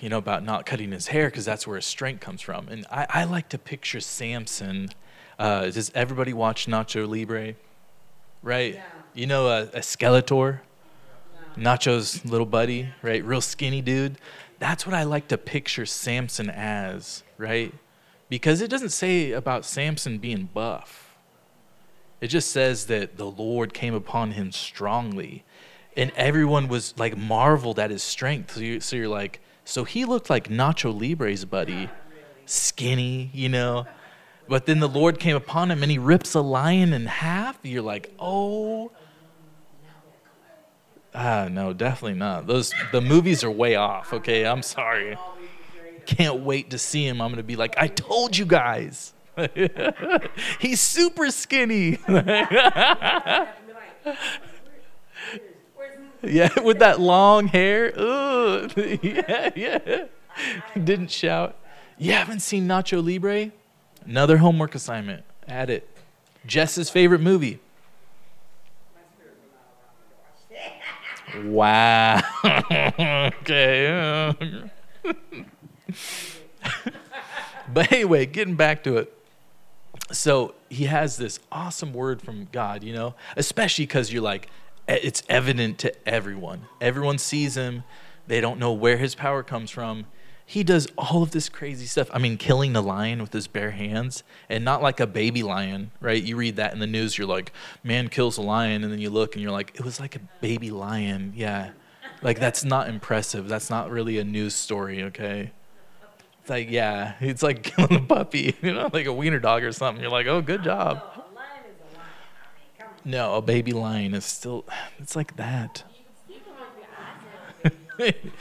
you know, about not cutting his hair because that's where his strength comes from. And I, I like to picture Samson uh, does everybody watch Nacho Libre? Right? Yeah. You know a, a Skeletor? Nacho's little buddy, right? Real skinny dude. That's what I like to picture Samson as, right? Because it doesn't say about Samson being buff. It just says that the Lord came upon him strongly. And everyone was like marveled at his strength. So, you, so you're like, so he looked like Nacho Libre's buddy, skinny, you know? But then the Lord came upon him and he rips a lion in half. You're like, oh. Ah, no, definitely not. Those the movies are way off. Okay, I'm sorry. Can't wait to see him. I'm gonna be like, I told you guys. He's super skinny. yeah, with that long hair. Ugh. yeah, yeah. Didn't shout. You haven't seen Nacho Libre? Another homework assignment. Add it. Jess's favorite movie. Wow. okay. but anyway, getting back to it. So he has this awesome word from God, you know, especially because you're like, it's evident to everyone. Everyone sees him. They don't know where his power comes from. He does all of this crazy stuff. I mean, killing the lion with his bare hands and not like a baby lion, right? You read that in the news, you're like, man kills a lion. And then you look and you're like, it was like a baby lion. Yeah. Like, that's not impressive. That's not really a news story, okay? It's like, yeah, it's like killing a puppy, you know, like a wiener dog or something. You're like, oh, good job. A lion is a lion. I mean. No, a baby lion is still, it's like that. You can want your eyes out.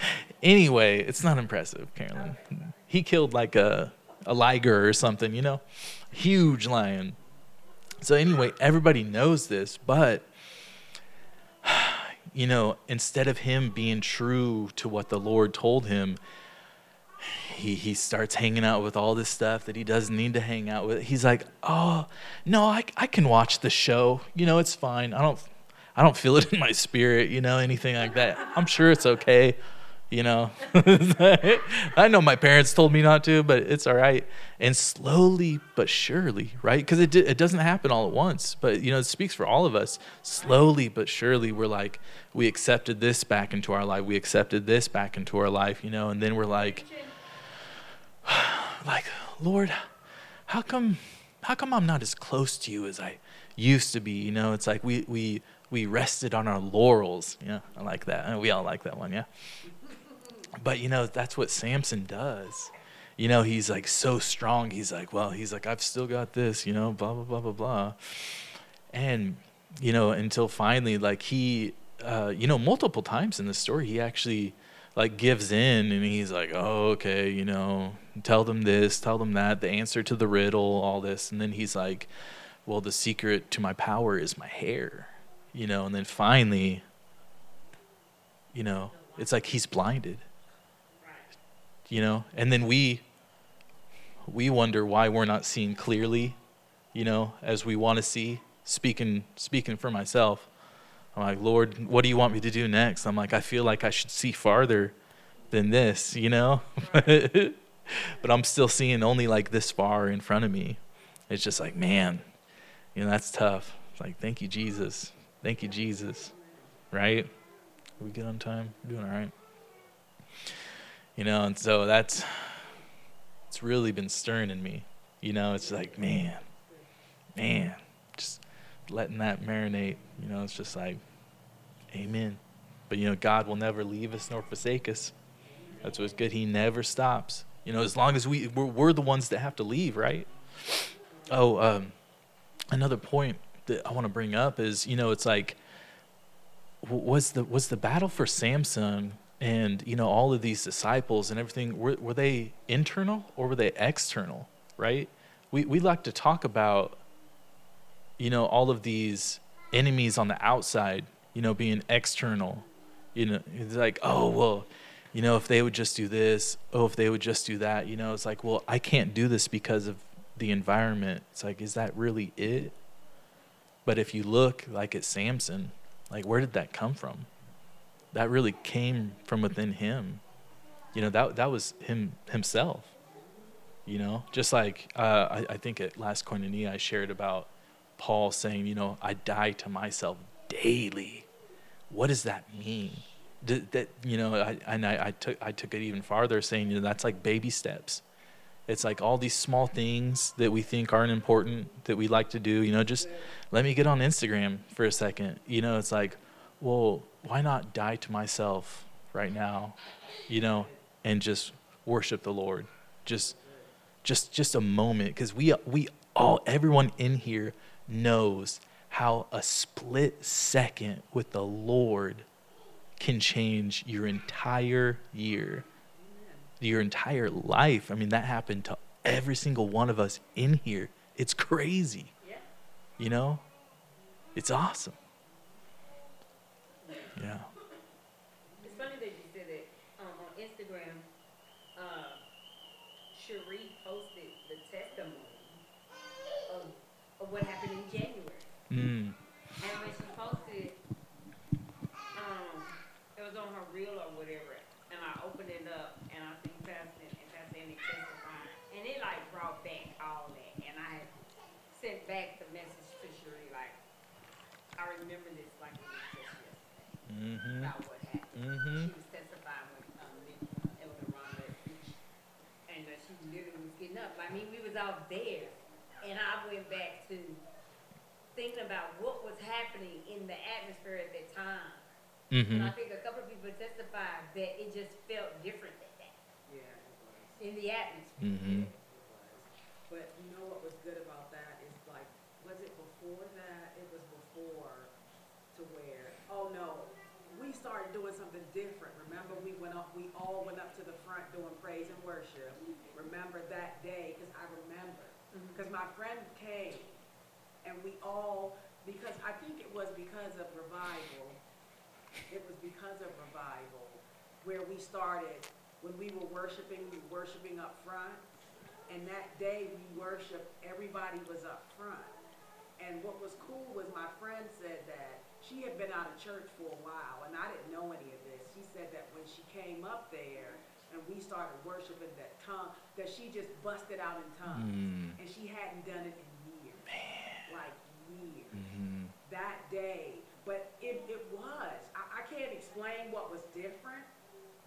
anyway, it's not impressive, Carolyn. He killed like a, a liger or something, you know? Huge lion. So, anyway, everybody knows this, but, you know, instead of him being true to what the Lord told him, he, he starts hanging out with all this stuff that he doesn't need to hang out with. He's like, oh, no, I, I can watch the show. You know, it's fine. I don't, I don't feel it in my spirit, you know, anything like that. I'm sure it's okay, you know. I know my parents told me not to, but it's all right. And slowly but surely, right? Because it, it doesn't happen all at once, but, you know, it speaks for all of us. Slowly but surely, we're like, we accepted this back into our life. We accepted this back into our life, you know, and then we're like, like, Lord, how come how come I'm not as close to you as I used to be? You know, it's like we we we rested on our laurels. Yeah, I like that. We all like that one, yeah. But you know, that's what Samson does. You know, he's like so strong. He's like, well, he's like, I've still got this, you know, blah blah blah blah blah. And you know, until finally, like he, uh, you know, multiple times in the story, he actually like gives in and he's like, oh, okay, you know, tell them this, tell them that, the answer to the riddle, all this. And then he's like, well, the secret to my power is my hair, you know. And then finally, you know, it's like he's blinded, you know. And then we, we wonder why we're not seeing clearly, you know, as we want to see. Speaking, speaking for myself, I'm like, Lord, what do you want me to do next? I'm like, I feel like I should see farther than this, you know? but I'm still seeing only like this far in front of me. It's just like, man, you know, that's tough. It's like, thank you, Jesus. Thank you, Jesus. Right? Are we good on time? We're doing all right. You know, and so that's it's really been stirring in me. You know, it's like, man, man, just letting that marinate. You know, it's just like, amen. But you know, God will never leave us nor forsake us. That's what's good. He never stops. You know, as long as we we're, we're the ones that have to leave, right? Oh, um, another point that I want to bring up is, you know, it's like, was the was the battle for Samson and you know all of these disciples and everything were were they internal or were they external? Right? We we like to talk about, you know, all of these enemies on the outside, you know, being external. You know, it's like, oh well, you know, if they would just do this, oh, if they would just do that, you know, it's like, well, I can't do this because of the environment. It's like, is that really it? But if you look like at Samson, like where did that come from? That really came from within him. You know, that that was him himself. You know, just like uh, I, I think at last koinonia I shared about Paul saying, you know, I die to myself daily. What does that mean? That, you know, I, and I, I took I took it even farther, saying, you know, that's like baby steps it's like all these small things that we think aren't important that we like to do. You know, just let me get on Instagram for a second. You know, it's like, well, why not die to myself right now? You know, and just worship the Lord. Just, just, just a moment, because we we all everyone in here knows how a split second with the Lord can change your entire year your entire life. I mean, that happened to every single one of us in here. It's crazy. You know? It's awesome. Yeah. It's funny that you said that um, on Instagram. Uh, Cherie posted the testimony of, of what happened in January. Mm. And when she posted, um, it was on her reel or whatever, and I opened it up and I see Pastor and Pastor Andy testifying, and it like brought back all that, and I had sent back the message to Cherie like, I remember this like it was just yesterday Mm-hmm. about what happened. Mm-hmm. She was testifying when um, Elder Rhonda and uh, she literally was getting up. I mean, we was out there, and I went back to thinking about what was happening in the atmosphere at that time. Mm-hmm. And I think a couple of people testified that it just felt different than that Yeah, in the atmosphere. Mm-hmm. But you know what was good about that is like, was it before that? It was before to where, oh no, we started doing something different. Remember, we went up, we all went up to the front doing praise and worship. Remember that day, because I remember. Because my friend came and we all, because I think it was because of revival, it was because of revival where we started, when we were worshiping, we were worshiping up front. And that day we worshiped, everybody was up front. And what was cool was my friend said that she had been out of church for a while, and I didn't know any of this. She said that when she came up there and we started worshiping that tongue, that she just busted out in tongues. Mm. And she hadn't done it in years. Like years Mm-hmm. that day. But it, it was. I, I can't explain what was different,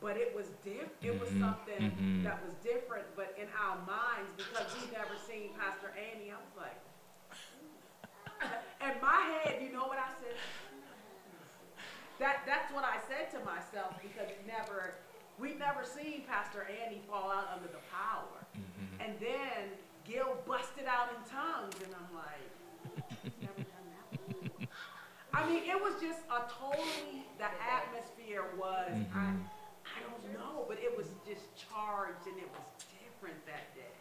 but it was diff. It was Mhm, something mhm. that was different. But in our minds, because we never seen Pastor Annie, I was like, in my head, you know what I said? That that's what I said to myself because never we never seen Pastor Annie fall out under the power. Mm-hmm. And then Gil busted out in tongues, and I'm like, never done that. before. I mean, it was just a totally the atmosphere was I Mhm. I don't know, but it was just charged and it was different that day.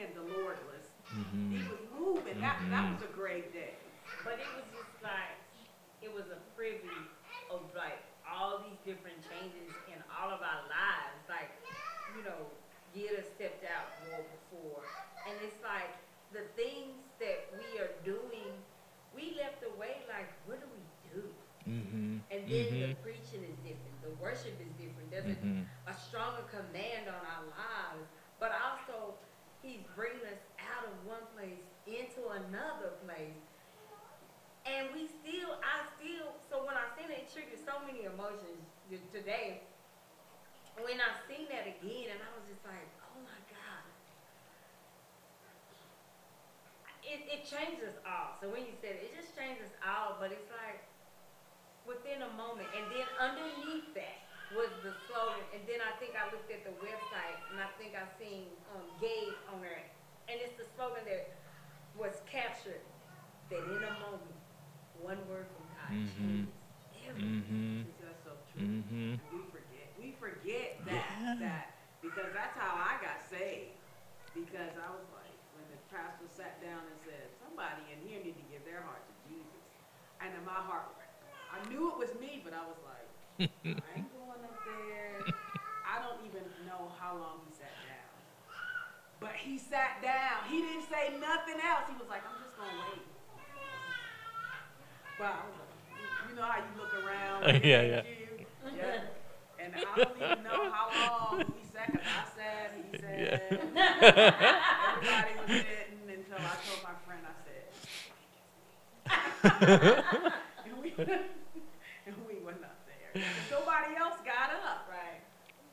And the Lord was he Mm-hmm. was moving. That that Mhm. was a great day. But it was just like, it was a privy of like all these different changes in all of our lives. Like, you know, Gita stepped out more before. And it's like the things that we are doing, we left away like, what do we do? Mm-hmm. And then the Mhm. preaching is different, the worship is different. There's a Mm-hmm. a stronger command on our lives, but also he's bringing us out of one place into another place. And we still, I still, so when I seen it, it triggered so many emotions today. When I seen that again, and I was just like, oh my God. It, it changes all. So when you said it, it just changes all, but it's like within a moment. And then underneath that was the slogan. And then I think I looked at the website and I think I seen um, Gabe on there. And it's the slogan that was captured that in a moment, one word from God Mhm. changes everything. Mm-hmm. That's so true. Mm-hmm. We forget. We forget that Yeah. that because that's how I got saved. Because I was like, when the pastor sat down and said, somebody in here need to give their heart to Jesus, and in my heart, I knew it was me, but I was like, I ain't going up there. I don't even know how long he sat down, but he sat down. He didn't say nothing else. He was like, I'm just gonna wait. But I was like, you- know how you look around. Yeah, yeah. you, yeah. And I don't even know how long he said, 'cause I said, he said. Everybody was sitting until I told my friend, I said, and we, and we went up there. Nobody else got up. Right.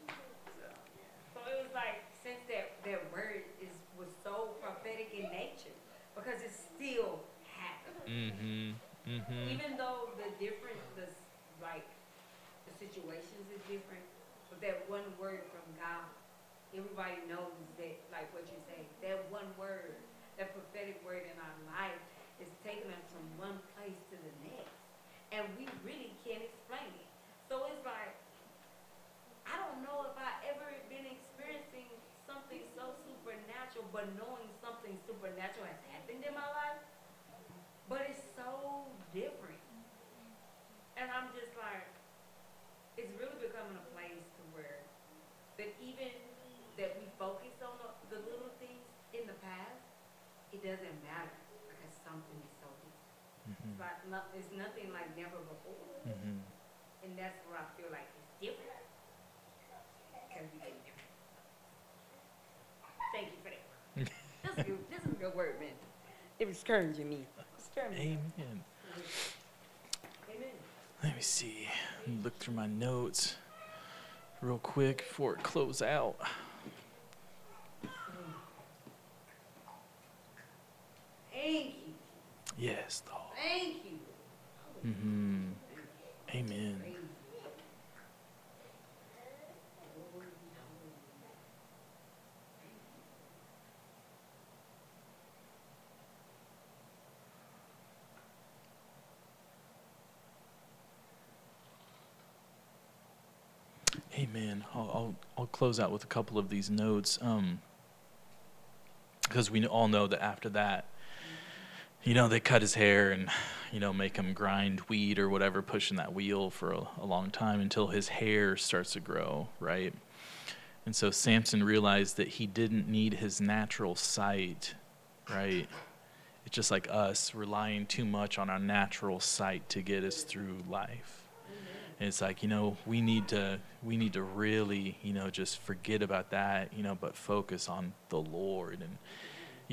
So, yeah. So it was like, since that, that word is, was so prophetic in nature, because it still happened. Mm-hmm. Mm-hmm. Even though the different, the, like, the situations is different, but that one word from God, everybody knows that, like what you say, that one word, that prophetic word in our life is taking us from one place to the next. And we really can't explain it. So it's like, I don't know if I ever been experiencing something so supernatural, but knowing something supernatural has happened in my life. But it's so different. And I'm just like, it's really becoming a place to where that even that we focus on the, the little things in the past, it doesn't matter because something is so It's no, it's nothing like never before. Mm-hmm. And that's where I feel like it's different. Because we get different. Thank you for that. this, is good, this is a good word, man. It was encouraging me. It's encouraging me. Amen. Amen. Let me see. Look through my notes real quick before it close out. Thank you. Yes, Lord. Mm-hmm. Amen. Amen. I'll, I'll I'll close out with a couple of these notes, um, because we all know that after that, you know, they cut his hair and you know make him grind wheat or whatever, pushing that wheel for a, a long time until his hair starts to grow, right? And so Samson realized that he didn't need his natural sight, right? It's just like us relying too much on our natural sight to get us through life. And it's like, you know, we need to we need to really, you know, just forget about that, you know, but focus on the Lord. And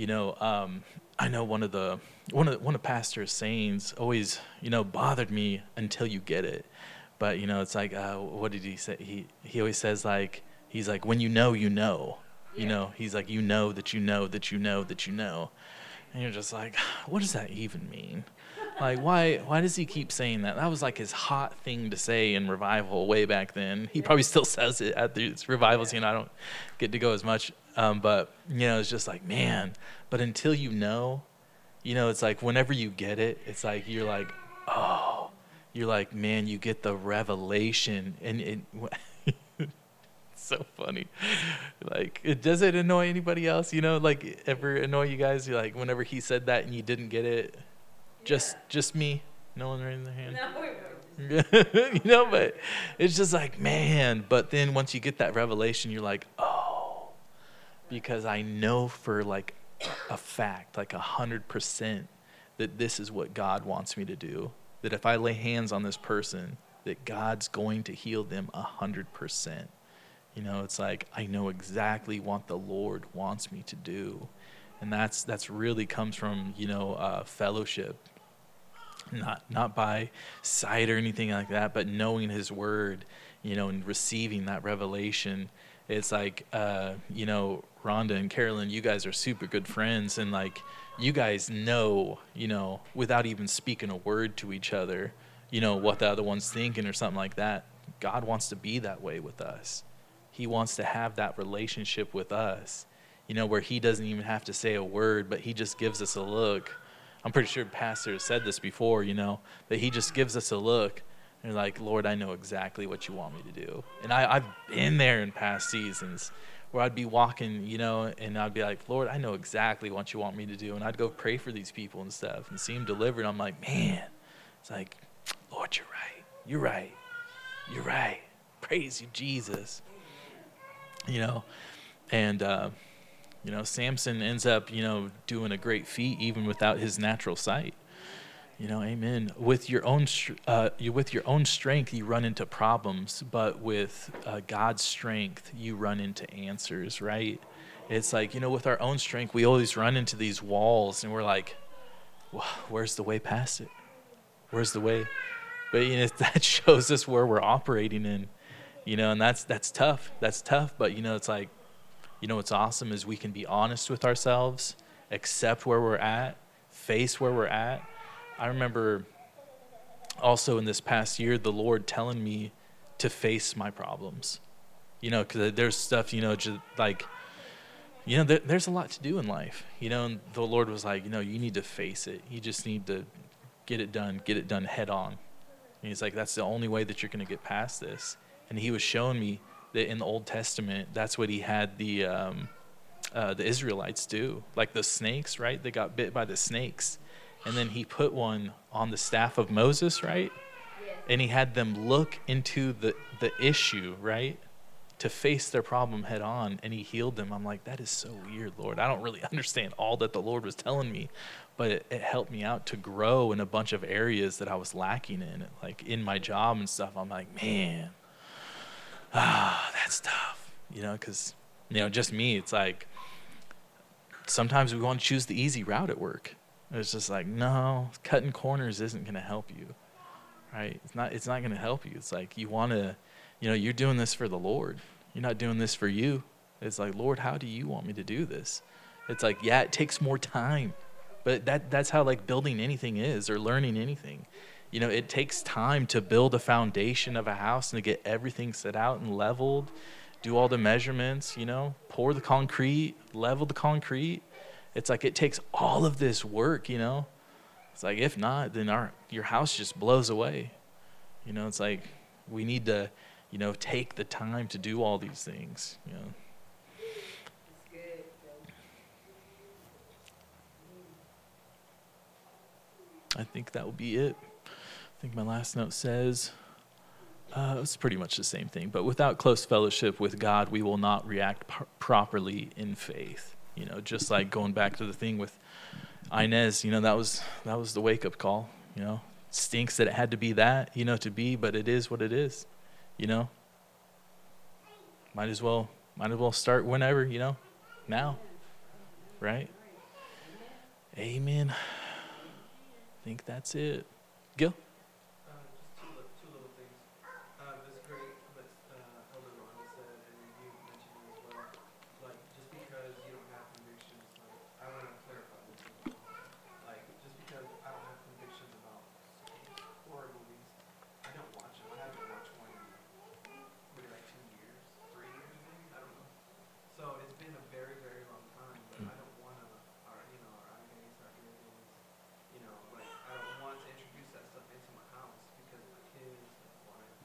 you know, um, I know one of the one of one of Pastor's sayings always, you know, bothered me until you get it. But you know, it's like, uh, what did he say? He he always says like, he's like, when you know, you know. You know, he's like, you know that you know that you know that you know. And you're just like, what does that even mean? Like, why why does he keep saying that? That was like his hot thing to say in revival way back then. He probably still says it at these revivals. You know, I don't get to go as much, um, but you know, it's just like, man. But until you know, you know, it's like whenever you get it, it's like you're like, oh, you're like, man, you get the revelation, and it. it's so funny. Like, it does it annoy anybody else? You know, like ever annoy you guys? You're like, whenever he said that and you didn't get it, just just me. No one raised their hand. No, you know, but it's just like, man. But then once you get that revelation, you're like, oh, because I know for like a fact, like a hundred percent, that this is what God wants me to do. That if I lay hands on this person, that God's going to heal them a hundred percent. You know, it's like I know exactly what the Lord wants me to do, and that's that's really comes from you know uh, fellowship not not by sight or anything like that, but knowing His Word, you know, and receiving that revelation. It's like, uh, you know, Rhonda and Carolyn, you guys are super good friends, and like, you guys know, you know, without even speaking a word to each other, you know, what the other one's thinking or something like that. God wants to be that way with us. He wants to have that relationship with us, you know, where He doesn't even have to say a word, but He just gives us a look. I'm pretty sure Pastor said this before, you know, that He just gives us a look and like, Lord, I know exactly what you want me to do. And I, I've been there in past seasons where I'd be walking, you know, and I'd be like, Lord, I know exactly what you want me to do. And I'd go pray for these people and stuff and see them delivered. I'm like, man, it's like, Lord, you're right. You're right. You're right. Praise you, Jesus. You know, and, uh, you know, Samson ends up, you know, doing a great feat even without his natural sight. You know, amen. With your own, uh, you, with your own strength, you run into problems, but with uh, God's strength, you run into answers. Right? It's like you know, with our own strength, we always run into these walls, and we're like, well, "Where's the way past it? Where's the way?" But you know, that shows us where we're operating in. You know, and that's that's tough. That's tough. But you know, it's like, you know, what's awesome is we can be honest with ourselves, accept where we're at, face where we're at I remember also in this past year, the Lord telling me to face my problems. You know, because there's stuff, you know, just like, you know, there, there's a lot to do in life. You know, and the Lord was like, you know, you need to face it. You just need to get it done, get it done head on. And he's like, that's the only way that you're going to get past this. And he was showing me that in the Old Testament, that's what he had the um, uh, the Israelites do, like the snakes, right? They got bit by the snakes and then he put one on the staff of Moses, right? And he had them look into the, the issue, right? To face their problem head on, and he healed them. I'm like, that is so weird, Lord. I don't really understand all that the Lord was telling me, but it, it helped me out to grow in a bunch of areas that I was lacking in, like in my job and stuff. I'm like, man, ah, that's tough, you know, because, you know, just me, it's like sometimes we want to choose the easy route at work it's just like, no, cutting corners isn't going to help you, right? It's not. It's not going to help you. It's like you want to, you know, you're doing this for the Lord. You're not doing this for you. It's like, Lord, how do you want me to do this? It's like, yeah, it takes more time, but that that's how like building anything is or learning anything. You know, it takes time to build a foundation of a house and to get everything set out and leveled, do all the measurements. You know, pour the concrete, level the concrete it's like it takes all of this work, you know. It's like if not, then our your house just blows away. You know, it's like we need to, you know, take the time to do all these things. You know. I think that will be it. I think my last note says uh, it's pretty much the same thing. But without close fellowship with God, we will not react pr- properly in faith. You know, just like going back to the thing with Inez, you know, that was that was the wake up call. You know, stinks that it had to be that, you know, to be, but it is what it is. You know, might as well might as well start whenever. You know, now, right? Amen. I think that's it. Gil.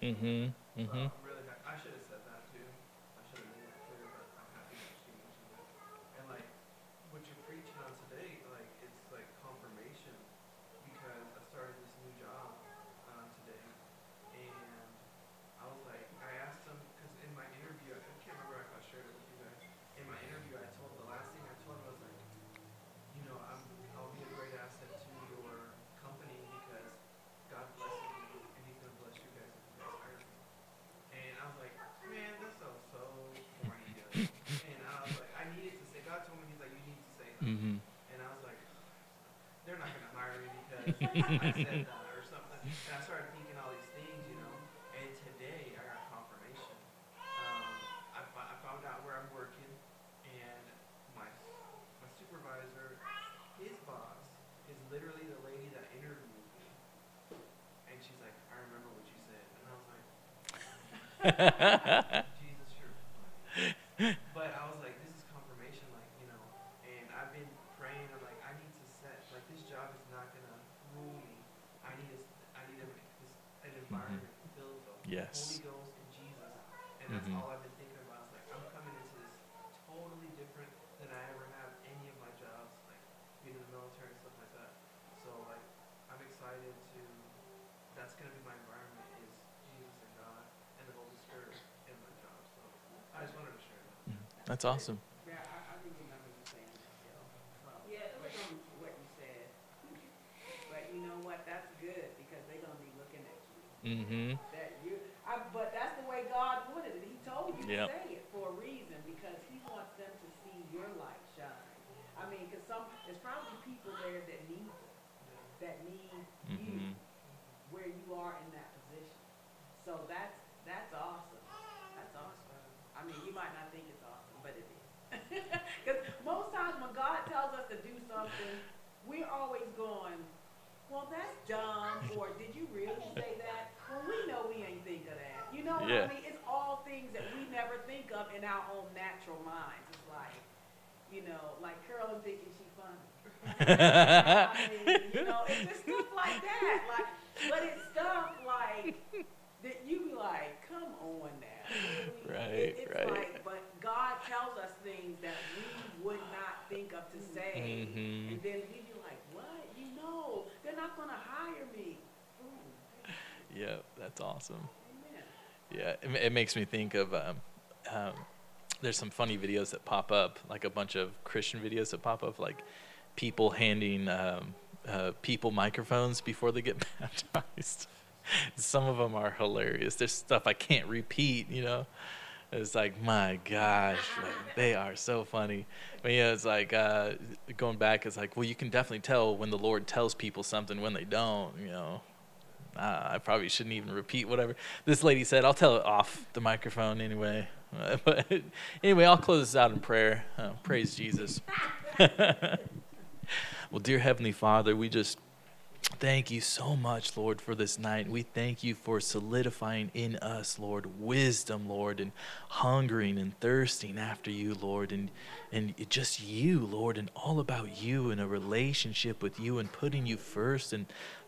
Mm-hmm. Mm-hmm. or something. And I started thinking all these things, you know. And today I got confirmation. Um, I, I found out where I'm working, and my my supervisor, his boss, is literally the lady that interviewed me. And she's like, "I remember what you said," and I was like. saying that, Jill. So, Yeah, it was based on what you said. But you know what, that's good, because they're gonna be looking at you. Mm-hmm. That you, I, but that's the way God wanted it. He told you Yep. say it for a reason, because he wants them to see your light shine. I mean, cause some, there's probably people there that need, that need Mm-hmm. where you are in that position. So that's, that's awesome. That's awesome. I mean, you might not think it's awesome, but it is. Because most times when God tells us to do something, we're always going, well, that's dumb, or did you really say that? Well, we know we ain't think of that. You know what Yeah. I mean? It's all things that we never think of in our own natural minds. It's like, you know, like Carolyn thinking she funny. I mean, you know, it's just stuff like that. Like, but it's stuff like that you be like, come on now. Right, It- it's right. Like, but God tells us things that we would not think of to say, Mhm. and then we be like, what? You know, they're not gonna hire me. Ooh, Yeah, that's awesome. amen. Yeah, it, it makes me think of um, um, there's some funny videos that pop up, like a bunch of Christian videos that pop up, like people handing um, uh, people microphones before they get baptized. some of them are hilarious. There's stuff I can't repeat, you know. It's like my gosh, like, they are so funny. But yeah, it's like uh, going back. It's like, well, you can definitely tell when the Lord tells people something when they don't. You know, uh, I probably shouldn't even repeat whatever this lady said. I'll tell it off the microphone anyway. Uh, but anyway, I'll close this out in prayer. Uh, praise Jesus. well, dear Heavenly Father, we just thank you so much, Lord, for this night. We thank you for solidifying in us, Lord, wisdom, Lord, and hungering and thirsting after you, Lord, and and just you, Lord, and all about you and a relationship with you and putting you first and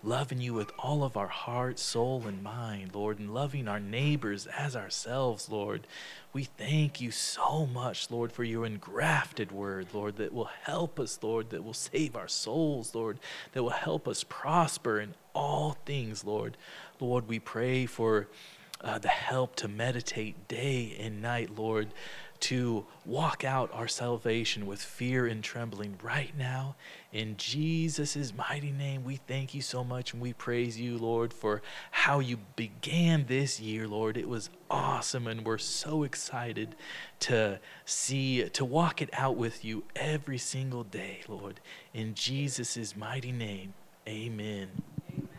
loving you with all of our heart, soul, and mind, Lord, and loving our neighbors as ourselves, Lord. We thank you so much, Lord, for your engrafted word, Lord, that will help us, Lord, that will save our souls, Lord, that will help us prosper in all things, Lord. Lord, we pray for uh, the help to meditate day and night, Lord, to walk out our salvation with fear and trembling right now. In Jesus' mighty name, we thank you so much and we praise you, Lord, for how you began this year, Lord. It was awesome and we're so excited to see, to walk it out with you every single day, Lord. In Jesus' mighty name, amen.